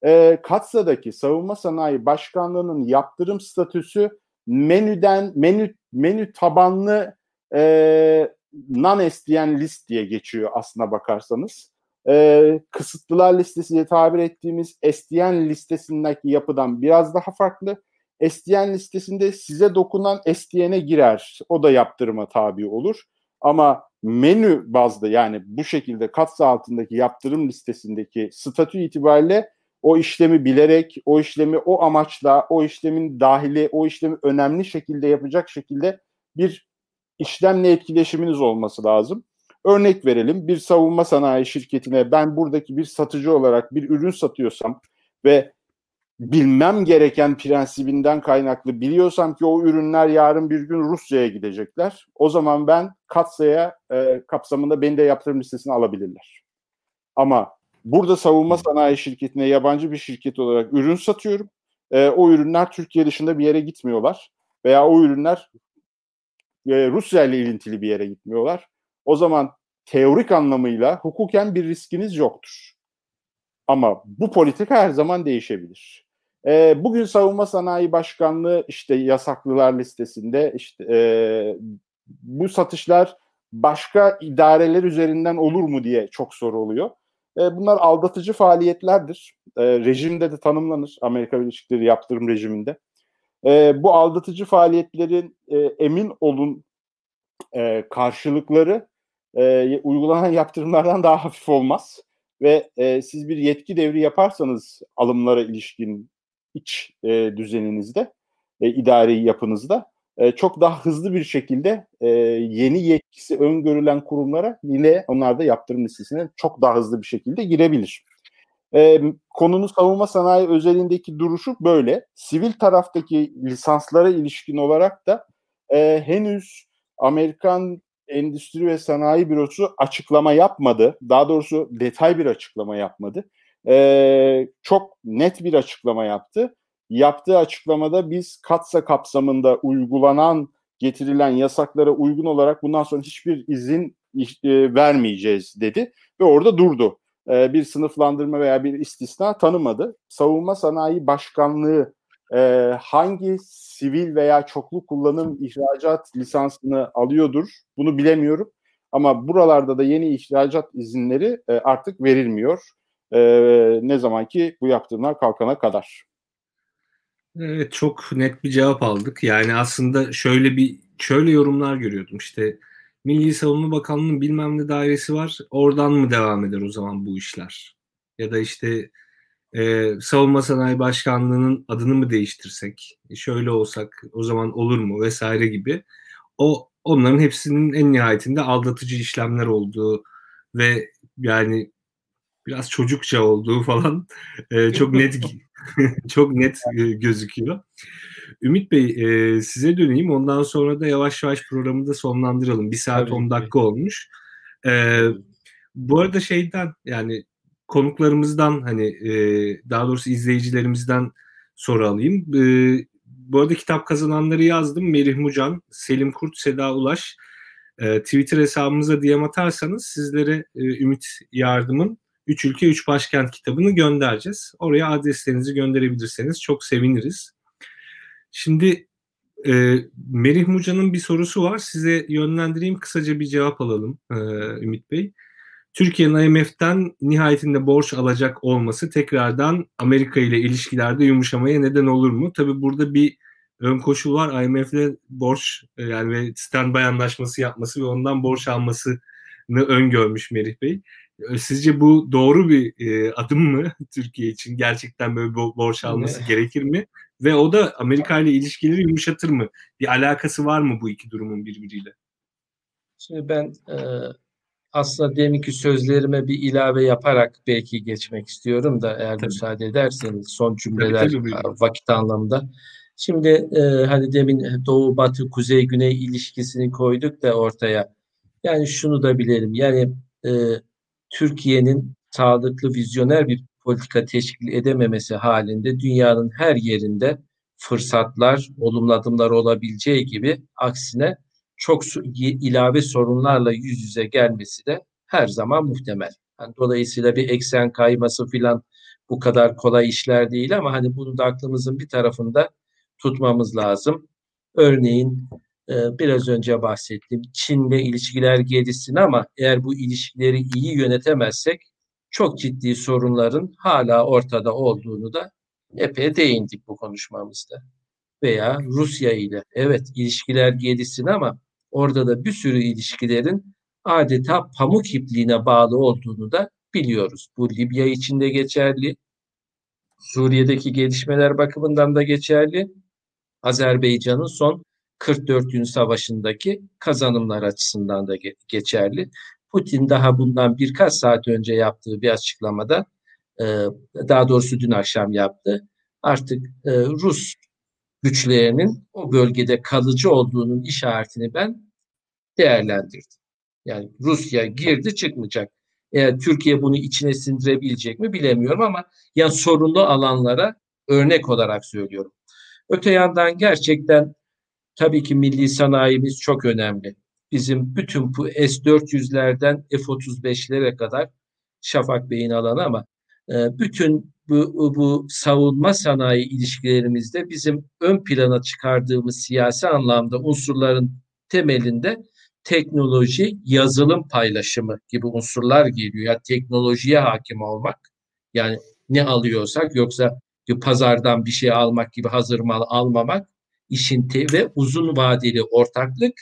E, Katsa'daki savunma sanayi başkanlığının yaptırım statüsü menüden menü menü tabanlı e, non-SDN list diye geçiyor aslına bakarsanız. E, kısıtlılar listesi diye tabir ettiğimiz SDN listesindeki yapıdan biraz daha farklı. SDN listesinde size dokunan SDN'e girer. O da yaptırıma tabi olur. Ama menü bazda yani bu şekilde katsa altındaki yaptırım listesindeki statü itibariyle o işlemi bilerek, o işlemi o amaçla, o işlemin dahili, o işlemi önemli şekilde yapacak şekilde bir işlemle etkileşiminiz olması lazım. Örnek verelim bir savunma sanayi şirketine ben buradaki bir satıcı olarak bir ürün satıyorsam ve bilmem gereken prensibinden kaynaklı biliyorsam ki o ürünler yarın bir gün Rusya'ya gidecekler. O zaman ben Katsa'ya e, kapsamında beni de yaptırım listesine alabilirler. Ama burada savunma sanayi şirketine yabancı bir şirket olarak ürün satıyorum. E, o ürünler Türkiye dışında bir yere gitmiyorlar. Veya o ürünler e, Rusya ile ilintili bir yere gitmiyorlar. O zaman teorik anlamıyla hukuken bir riskiniz yoktur. Ama bu politika her zaman değişebilir. E, bugün Savunma Sanayi Başkanlığı işte yasaklılar listesinde işte e, bu satışlar başka idareler üzerinden olur mu diye çok soru oluyor. E, bunlar aldatıcı faaliyetlerdir. E, rejimde de tanımlanır Amerika Birleşik Devletleri yaptırım rejiminde. E, bu aldatıcı faaliyetlerin e, emin olun e, karşılıkları e, uygulanan yaptırımlardan daha hafif olmaz. Ve e, siz bir yetki devri yaparsanız alımlara ilişkin iç e, düzeninizde, e, idari yapınızda e, çok daha hızlı bir şekilde e, yeni yetkisi öngörülen kurumlara yine onlar da yaptırım listesine çok daha hızlı bir şekilde girebilir. E, konunun savunma sanayi özelindeki duruşu böyle. Sivil taraftaki lisanslara ilişkin olarak da e, henüz Amerikan Endüstri ve Sanayi Bürosu açıklama yapmadı. Daha doğrusu detay bir açıklama yapmadı. E, çok net bir açıklama yaptı. Yaptığı açıklamada biz katsa kapsamında uygulanan getirilen yasaklara uygun olarak bundan sonra hiçbir izin e, vermeyeceğiz dedi ve orada durdu. E, bir sınıflandırma veya bir istisna tanımadı. Savunma Sanayi Başkanlığı e, hangi sivil veya çoklu kullanım ihracat lisansını alıyordur bunu bilemiyorum. Ama buralarda da yeni ihracat izinleri e, artık verilmiyor. E, ne zaman ki bu yaptırımlar kalkana kadar. Evet çok net bir cevap aldık. Yani aslında şöyle bir şöyle yorumlar görüyordum. İşte Milli Savunma Bakanlığı'nın bilmem ne dairesi var. Oradan mı devam eder o zaman bu işler? Ya da işte e, Savunma Sanayi Başkanlığı'nın adını mı değiştirsek? E, şöyle olsak o zaman olur mu vesaire gibi. O onların hepsinin en nihayetinde aldatıcı işlemler olduğu ve yani biraz çocukça olduğu falan e, çok net (laughs) çok net e, gözüküyor. Ümit Bey e, size döneyim. Ondan sonra da yavaş yavaş programı da sonlandıralım. Bir saat Tabii 10 dakika olmuş. E, bu arada şeyden yani konuklarımızdan hani e, daha doğrusu izleyicilerimizden soru alayım. E, bu arada kitap kazananları yazdım. Merih Mucan, Selim Kurt, Seda Ulaş. E, Twitter hesabımıza DM atarsanız sizlere e, Ümit Yardım'ın 3 Ülke 3 Başkent kitabını göndereceğiz. Oraya adreslerinizi gönderebilirseniz çok seviniriz. Şimdi e, Merih Mucan'ın bir sorusu var. Size yönlendireyim kısaca bir cevap alalım e, Ümit Bey. Türkiye'nin IMF'den nihayetinde borç alacak olması tekrardan Amerika ile ilişkilerde yumuşamaya neden olur mu? Tabii burada bir ön koşul var. IMF'le borç e, yani standby anlaşması yapması ve ondan borç alması öngörmüş Merih Bey. Sizce bu doğru bir e, adım mı (laughs) Türkiye için? Gerçekten böyle borç alması gerekir mi? Ve o da Amerika ile ilişkileri yumuşatır mı? Bir alakası var mı bu iki durumun birbiriyle? Şimdi ben e, aslında deminki sözlerime bir ilave yaparak belki geçmek istiyorum da eğer tabii. müsaade ederseniz son cümleler tabii, tabii, vakit anlamında. Şimdi e, hani demin Doğu Batı Kuzey Güney ilişkisini koyduk da ortaya. Yani şunu da bilelim. Yani e, Türkiye'nin sağlıklı vizyoner bir politika teşkil edememesi halinde dünyanın her yerinde fırsatlar, olumlu adımlar olabileceği gibi aksine çok ilave sorunlarla yüz yüze gelmesi de her zaman muhtemel. Yani dolayısıyla bir eksen kayması filan bu kadar kolay işler değil ama hani bunu da aklımızın bir tarafında tutmamız lazım. Örneğin biraz önce bahsettim. Çin'le ilişkiler gelişsin ama eğer bu ilişkileri iyi yönetemezsek çok ciddi sorunların hala ortada olduğunu da epey değindik bu konuşmamızda. Veya Rusya ile evet ilişkiler gelişsin ama orada da bir sürü ilişkilerin adeta pamuk ipliğine bağlı olduğunu da biliyoruz. Bu Libya için de geçerli. Suriye'deki gelişmeler bakımından da geçerli. Azerbaycan'ın son 44 gün savaşındaki kazanımlar açısından da geçerli. Putin daha bundan birkaç saat önce yaptığı bir açıklamada e, daha doğrusu dün akşam yaptı. Artık e, Rus güçlerinin o bölgede kalıcı olduğunun işaretini ben değerlendirdim. Yani Rusya girdi çıkmayacak. Eğer Türkiye bunu içine sindirebilecek mi bilemiyorum ama yani sorunlu alanlara örnek olarak söylüyorum. Öte yandan gerçekten tabii ki milli sanayimiz çok önemli. Bizim bütün bu S-400'lerden F-35'lere kadar Şafak Bey'in alanı ama e, bütün bu, bu savunma sanayi ilişkilerimizde bizim ön plana çıkardığımız siyasi anlamda unsurların temelinde teknoloji, yazılım paylaşımı gibi unsurlar geliyor. Ya teknolojiye hakim olmak, yani ne alıyorsak yoksa pazardan bir şey almak gibi hazır mal almamak, işin te ve uzun vadeli ortaklık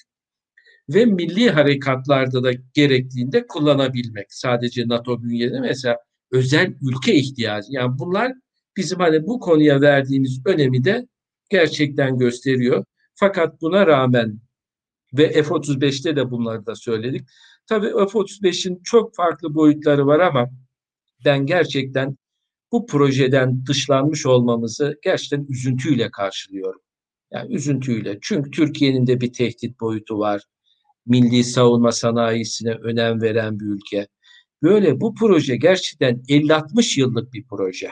ve milli harekatlarda da gerektiğinde kullanabilmek. Sadece NATO bünyede mesela özel ülke ihtiyacı. Yani bunlar bizim hani bu konuya verdiğimiz önemi de gerçekten gösteriyor. Fakat buna rağmen ve F-35'te de bunları da söyledik. Tabii F-35'in çok farklı boyutları var ama ben gerçekten bu projeden dışlanmış olmamızı gerçekten üzüntüyle karşılıyorum. Yani üzüntüyle. Çünkü Türkiye'nin de bir tehdit boyutu var. Milli savunma sanayisine önem veren bir ülke. Böyle bu proje gerçekten 50-60 yıllık bir proje.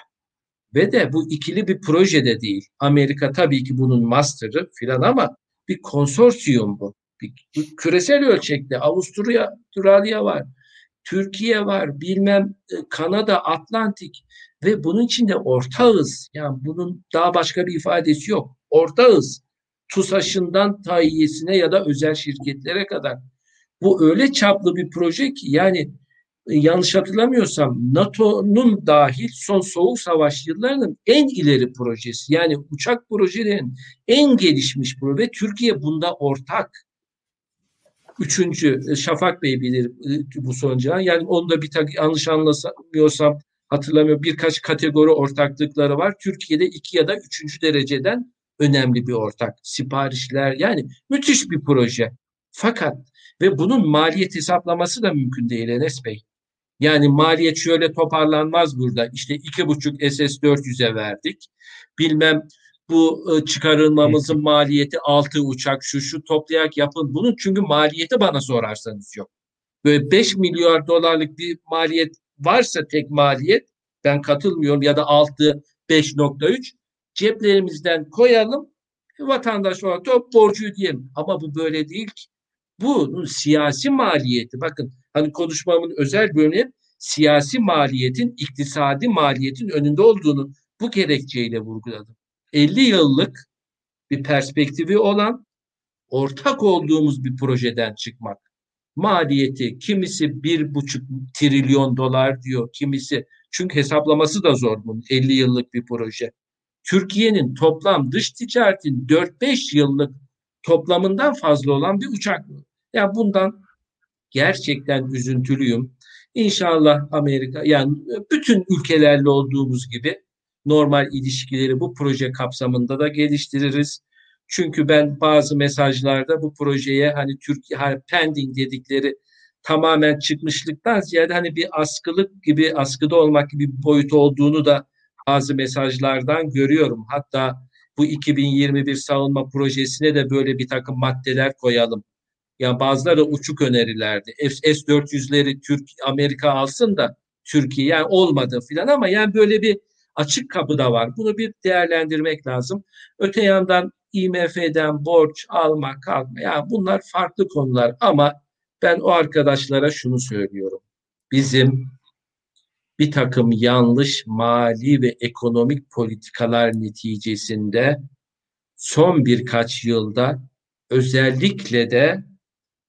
Ve de bu ikili bir proje de değil. Amerika tabii ki bunun master'ı filan ama bir konsorsiyum bu. Bir, bir küresel ölçekte Avusturya, Avustralya var. Türkiye var, bilmem e, Kanada, Atlantik ve bunun içinde ortağız. Yani bunun daha başka bir ifadesi yok. Ortağız. TUSAŞ'ından tayyiyesine ya da özel şirketlere kadar. Bu öyle çaplı bir proje ki yani e, yanlış hatırlamıyorsam NATO'nun dahil son soğuk savaş yıllarının en ileri projesi. Yani uçak projelerinin en gelişmiş proje Türkiye bunda ortak. Üçüncü e, Şafak Bey bilir e, bu sonucu. Yani onu da bir tak yanlış anlamıyorsam hatırlamıyorum birkaç kategori ortaklıkları var. Türkiye'de iki ya da üçüncü dereceden önemli bir ortak. Siparişler yani müthiş bir proje. Fakat ve bunun maliyet hesaplaması da mümkün değil Enes Bey. Yani maliyet şöyle toparlanmaz burada. İşte iki buçuk SS400'e verdik. Bilmem bu ıı, çıkarılmamızın maliyeti altı uçak şu şu toplayak yapın. Bunun çünkü maliyeti bana sorarsanız yok. Böyle 5 milyar dolarlık bir maliyet varsa tek maliyet ben katılmıyorum ya da altı 5.3 ceplerimizden koyalım vatandaş olarak top borcu ödeyelim. Ama bu böyle değil ki. Bu siyasi maliyeti bakın hani konuşmamın özel bölümü siyasi maliyetin iktisadi maliyetin önünde olduğunu bu gerekçeyle vurguladım. 50 yıllık bir perspektifi olan ortak olduğumuz bir projeden çıkmak. Maliyeti kimisi bir buçuk trilyon dolar diyor, kimisi çünkü hesaplaması da zor bunun 50 yıllık bir proje. Türkiye'nin toplam dış ticaretin 4-5 yıllık toplamından fazla olan bir uçak mı? Yani bundan gerçekten üzüntülüyüm. İnşallah Amerika yani bütün ülkelerle olduğumuz gibi normal ilişkileri bu proje kapsamında da geliştiririz. Çünkü ben bazı mesajlarda bu projeye hani Türkiye hani pending dedikleri tamamen çıkmışlıktan ziyade hani bir askılık gibi askıda olmak gibi bir boyut olduğunu da bazı mesajlardan görüyorum. Hatta bu 2021 savunma projesine de böyle bir takım maddeler koyalım. Yani bazıları uçuk önerilerdi. S-400'leri Türk Amerika alsın da Türkiye yani olmadı filan ama yani böyle bir açık kapı da var. Bunu bir değerlendirmek lazım. Öte yandan IMF'den borç almak, alma. Yani bunlar farklı konular ama ben o arkadaşlara şunu söylüyorum. Bizim bir takım yanlış mali ve ekonomik politikalar neticesinde son birkaç yılda özellikle de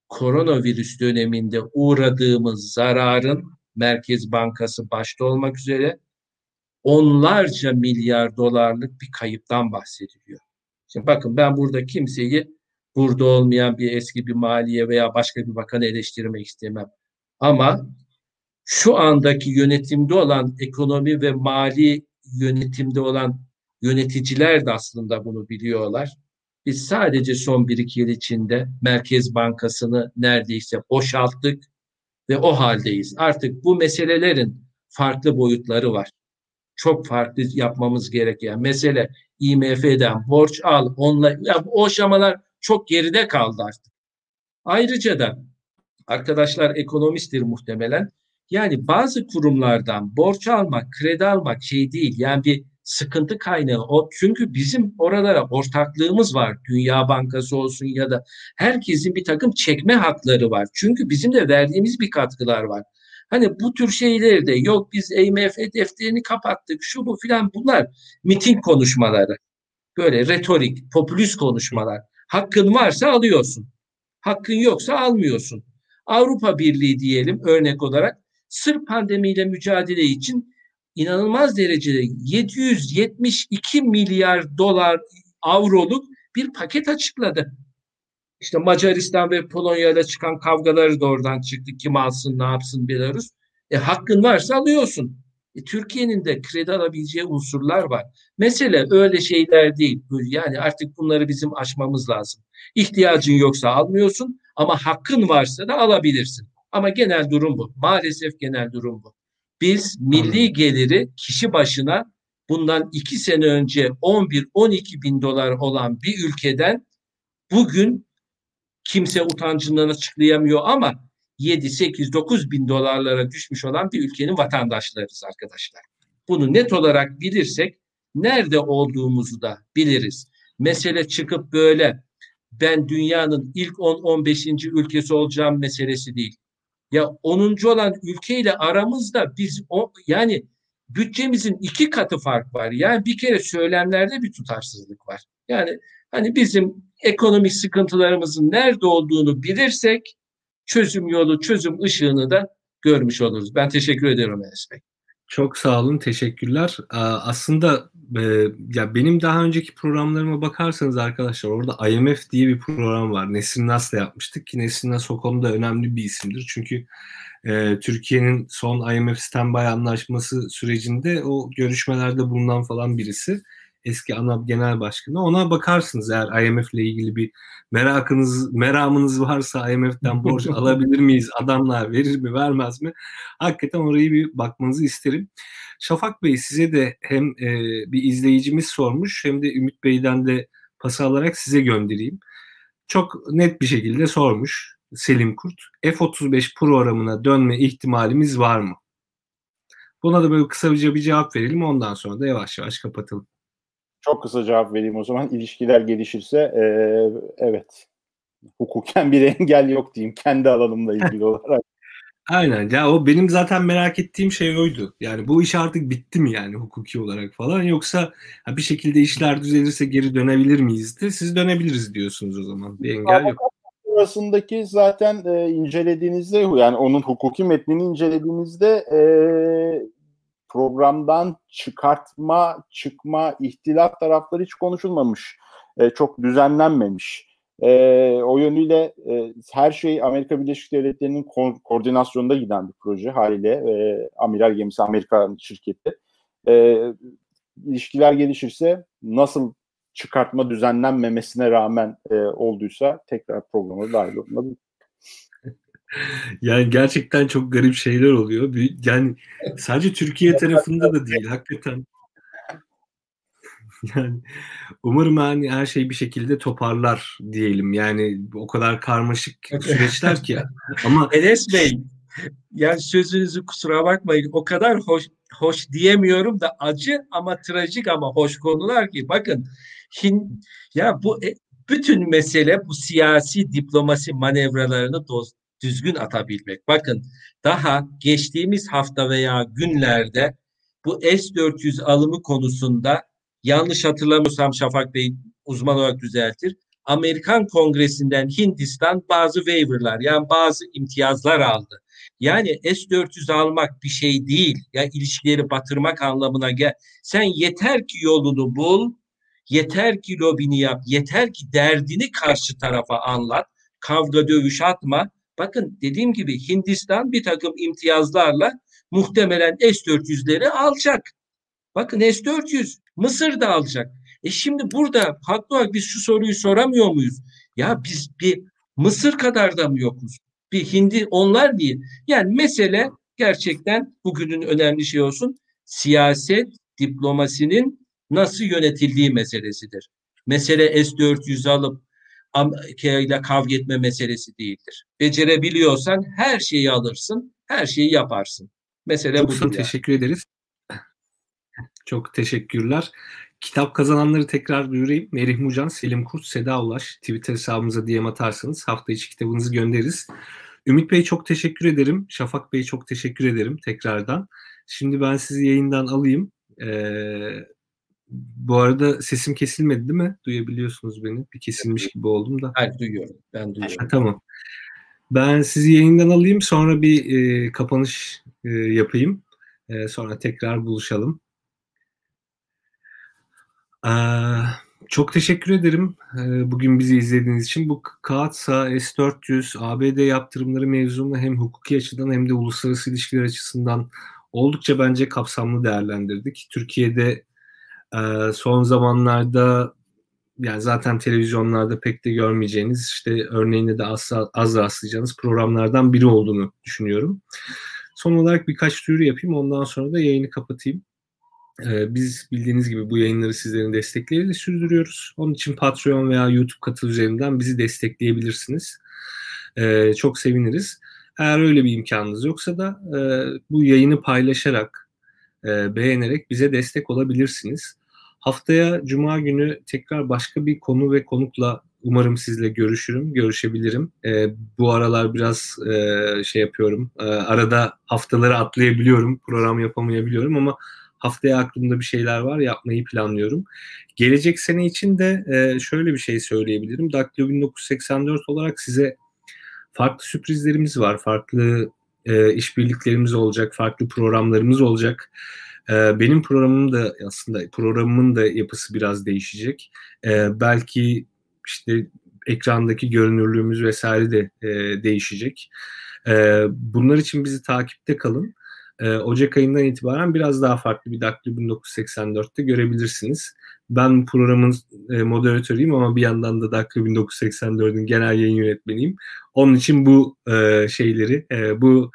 koronavirüs döneminde uğradığımız zararın Merkez Bankası başta olmak üzere onlarca milyar dolarlık bir kayıptan bahsediliyor. Şimdi bakın ben burada kimseyi burada olmayan bir eski bir maliye veya başka bir bakanı eleştirmek istemem. Ama şu andaki yönetimde olan ekonomi ve mali yönetimde olan yöneticiler de aslında bunu biliyorlar. Biz sadece son bir iki yıl içinde Merkez Bankası'nı neredeyse boşalttık ve o haldeyiz. Artık bu meselelerin farklı boyutları var. Çok farklı yapmamız gereken mesele IMF'den borç al, onunla ya bu aşamalar çok geride kaldı artık. Ayrıca da arkadaşlar ekonomisttir muhtemelen. Yani bazı kurumlardan borç almak, kredi almak şey değil. Yani bir sıkıntı kaynağı o. Çünkü bizim oralara ortaklığımız var. Dünya Bankası olsun ya da herkesin bir takım çekme hakları var. Çünkü bizim de verdiğimiz bir katkılar var. Hani bu tür şeyleri de yok biz IMF defterini kapattık şu bu filan bunlar miting konuşmaları. Böyle retorik, popülist konuşmalar. Hakkın varsa alıyorsun. Hakkın yoksa almıyorsun. Avrupa Birliği diyelim örnek olarak sırf pandemiyle mücadele için inanılmaz derecede 772 milyar dolar avroluk bir paket açıkladı. İşte Macaristan ve Polonya'da çıkan kavgaları da oradan çıktı. Kim alsın ne yapsın Belarus. E hakkın varsa alıyorsun. E, Türkiye'nin de kredi alabileceği unsurlar var. Mesele öyle şeyler değil. Yani artık bunları bizim aşmamız lazım. İhtiyacın yoksa almıyorsun ama hakkın varsa da alabilirsin. Ama genel durum bu. Maalesef genel durum bu. Biz milli geliri kişi başına bundan iki sene önce 11-12 bin dolar olan bir ülkeden bugün kimse utancından açıklayamıyor ama 7, 8, 9 bin dolarlara düşmüş olan bir ülkenin vatandaşlarıyız arkadaşlar. Bunu net olarak bilirsek nerede olduğumuzu da biliriz. Mesele çıkıp böyle ben dünyanın ilk 10-15. ülkesi olacağım meselesi değil. Ya 10. olan ülkeyle aramızda biz o yani bütçemizin iki katı fark var. Yani bir kere söylemlerde bir tutarsızlık var. Yani hani bizim ekonomik sıkıntılarımızın nerede olduğunu bilirsek çözüm yolu, çözüm ışığını da görmüş oluruz. Ben teşekkür ediyorum Enes Bey. Çok sağ olun, teşekkürler. Aslında e, ya benim daha önceki programlarıma bakarsanız arkadaşlar orada IMF diye bir program var. Nesrin Nas'la yapmıştık ki Nesrin Nas o konuda önemli bir isimdir. Çünkü e, Türkiye'nin son IMF standby anlaşması sürecinde o görüşmelerde bulunan falan birisi eski ANAP Genel Başkanı. Ona bakarsınız eğer IMF ile ilgili bir merakınız, meramınız varsa IMF'den borç (laughs) alabilir miyiz? Adamlar verir mi, vermez mi? Hakikaten orayı bir bakmanızı isterim. Şafak Bey size de hem e, bir izleyicimiz sormuş hem de Ümit Bey'den de pas alarak size göndereyim. Çok net bir şekilde sormuş Selim Kurt. F-35 programına dönme ihtimalimiz var mı? Buna da böyle kısaca bir cevap verelim ondan sonra da yavaş yavaş kapatalım. Çok kısa cevap vereyim o zaman. (laughs) İlişkiler gelişirse e, evet. Hukuken bir (laughs) engel yok diyeyim kendi alanımla ilgili (laughs) olarak. Aynen ya o benim zaten merak ettiğim şey oydu. Yani bu iş artık bitti mi yani hukuki olarak falan yoksa bir şekilde işler düzelirse geri dönebilir miyiz de siz dönebiliriz diyorsunuz o zaman. Bir engel yok. Arasındaki zaten e, incelediğinizde yani onun hukuki metnini incelediğinizde e, programdan çıkartma, çıkma, ihtilaf tarafları hiç konuşulmamış. E, çok düzenlenmemiş. E, o yönüyle e, her şey Amerika Birleşik Devletleri'nin ko- koordinasyonunda giden bir proje haliyle. E, Amiral gemisi Amerika şirketi. E, ilişkiler gelişirse nasıl çıkartma düzenlenmemesine rağmen e, olduysa tekrar programa dahil olmalı. Yani gerçekten çok garip şeyler oluyor. Yani sadece Türkiye tarafında da değil hakikaten. (laughs) Yani umarım yani her şey bir şekilde toparlar diyelim. Yani o kadar karmaşık süreçler ki. (laughs) Ama Enes Bey yani sözünüzü kusura bakmayın o kadar hoş hoş diyemiyorum da acı ama trajik ama hoş konular ki bakın Hin, ya bu e, bütün mesele bu siyasi diplomasi manevralarını doz, düzgün atabilmek. Bakın daha geçtiğimiz hafta veya günlerde bu S-400 alımı konusunda yanlış hatırlamıyorsam Şafak Bey uzman olarak düzeltir. Amerikan Kongresi'nden Hindistan bazı waiver'lar yani bazı imtiyazlar aldı. Yani S-400 almak bir şey değil. Ya yani ilişkileri batırmak anlamına gel. Sen yeter ki yolunu bul, yeter ki lobini yap, yeter ki derdini karşı tarafa anlat. Kavga dövüş atma. Bakın dediğim gibi Hindistan bir takım imtiyazlarla muhtemelen S-400'leri alacak. Bakın S-400 Mısır da alacak. E şimdi burada haklı olarak biz şu soruyu soramıyor muyuz? Ya biz bir Mısır kadar da mı yokuz? Bir Hindi onlar değil. Yani mesele gerçekten bugünün önemli şey olsun. Siyaset, diplomasinin nasıl yönetildiği meselesidir. Mesele S-400 alıp Amerika ile kavga etme meselesi değildir. Becerebiliyorsan her şeyi alırsın, her şeyi yaparsın. Mesele Çok budur. Yani. Teşekkür ederiz. Çok teşekkürler. Kitap kazananları tekrar duyurayım. Merih Mucan, Selim Kurt, Seda Ulaş. Twitter hesabımıza DM atarsanız hafta içi kitabınızı göndeririz. Ümit Bey çok teşekkür ederim. Şafak Bey çok teşekkür ederim tekrardan. Şimdi ben sizi yayından alayım. Ee, bu arada sesim kesilmedi değil mi? Duyabiliyorsunuz beni. Bir kesilmiş gibi oldum da. Hayır duyuyorum. Ben duyuyorum. Ha, tamam. Ben sizi yayından alayım. Sonra bir e, kapanış e, yapayım. E, sonra tekrar buluşalım. Ee, çok teşekkür ederim e, bugün bizi izlediğiniz için. Bu Kaatsa, S-400, ABD yaptırımları mevzunu hem hukuki açıdan hem de uluslararası ilişkiler açısından oldukça bence kapsamlı değerlendirdik. Türkiye'de e, son zamanlarda yani zaten televizyonlarda pek de görmeyeceğiniz işte örneğinde de az, az rastlayacağınız programlardan biri olduğunu düşünüyorum. Son olarak birkaç duyuru yapayım ondan sonra da yayını kapatayım. Ee, biz bildiğiniz gibi bu yayınları sizlerin destekleriyle sürdürüyoruz. Onun için Patreon veya YouTube katıl üzerinden bizi destekleyebilirsiniz. Ee, çok seviniriz. Eğer öyle bir imkanınız yoksa da e, bu yayını paylaşarak, e, beğenerek bize destek olabilirsiniz. Haftaya Cuma günü tekrar başka bir konu ve konukla umarım sizle görüşürüm, görüşebilirim. E, bu aralar biraz e, şey yapıyorum, e, arada haftaları atlayabiliyorum, program yapamayabiliyorum ama haftaya aklımda bir şeyler var, yapmayı planlıyorum. Gelecek sene için de e, şöyle bir şey söyleyebilirim. Daktilo 1984 olarak size farklı sürprizlerimiz var, farklı e, işbirliklerimiz olacak, farklı programlarımız olacak. Benim programım da aslında programımın da yapısı biraz değişecek. Belki işte ekrandaki görünürlüğümüz vesaire de değişecek. Bunlar için bizi takipte kalın. Ocak ayından itibaren biraz daha farklı bir Daktilo 1984'te görebilirsiniz. Ben programın moderatörüyüm ama bir yandan da Daktilo 1984'ün genel yayın yönetmeniyim. Onun için bu şeyleri, bu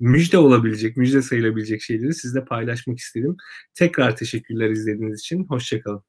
müjde olabilecek, müjde sayılabilecek şeyleri sizle paylaşmak istedim. Tekrar teşekkürler izlediğiniz için. Hoşçakalın.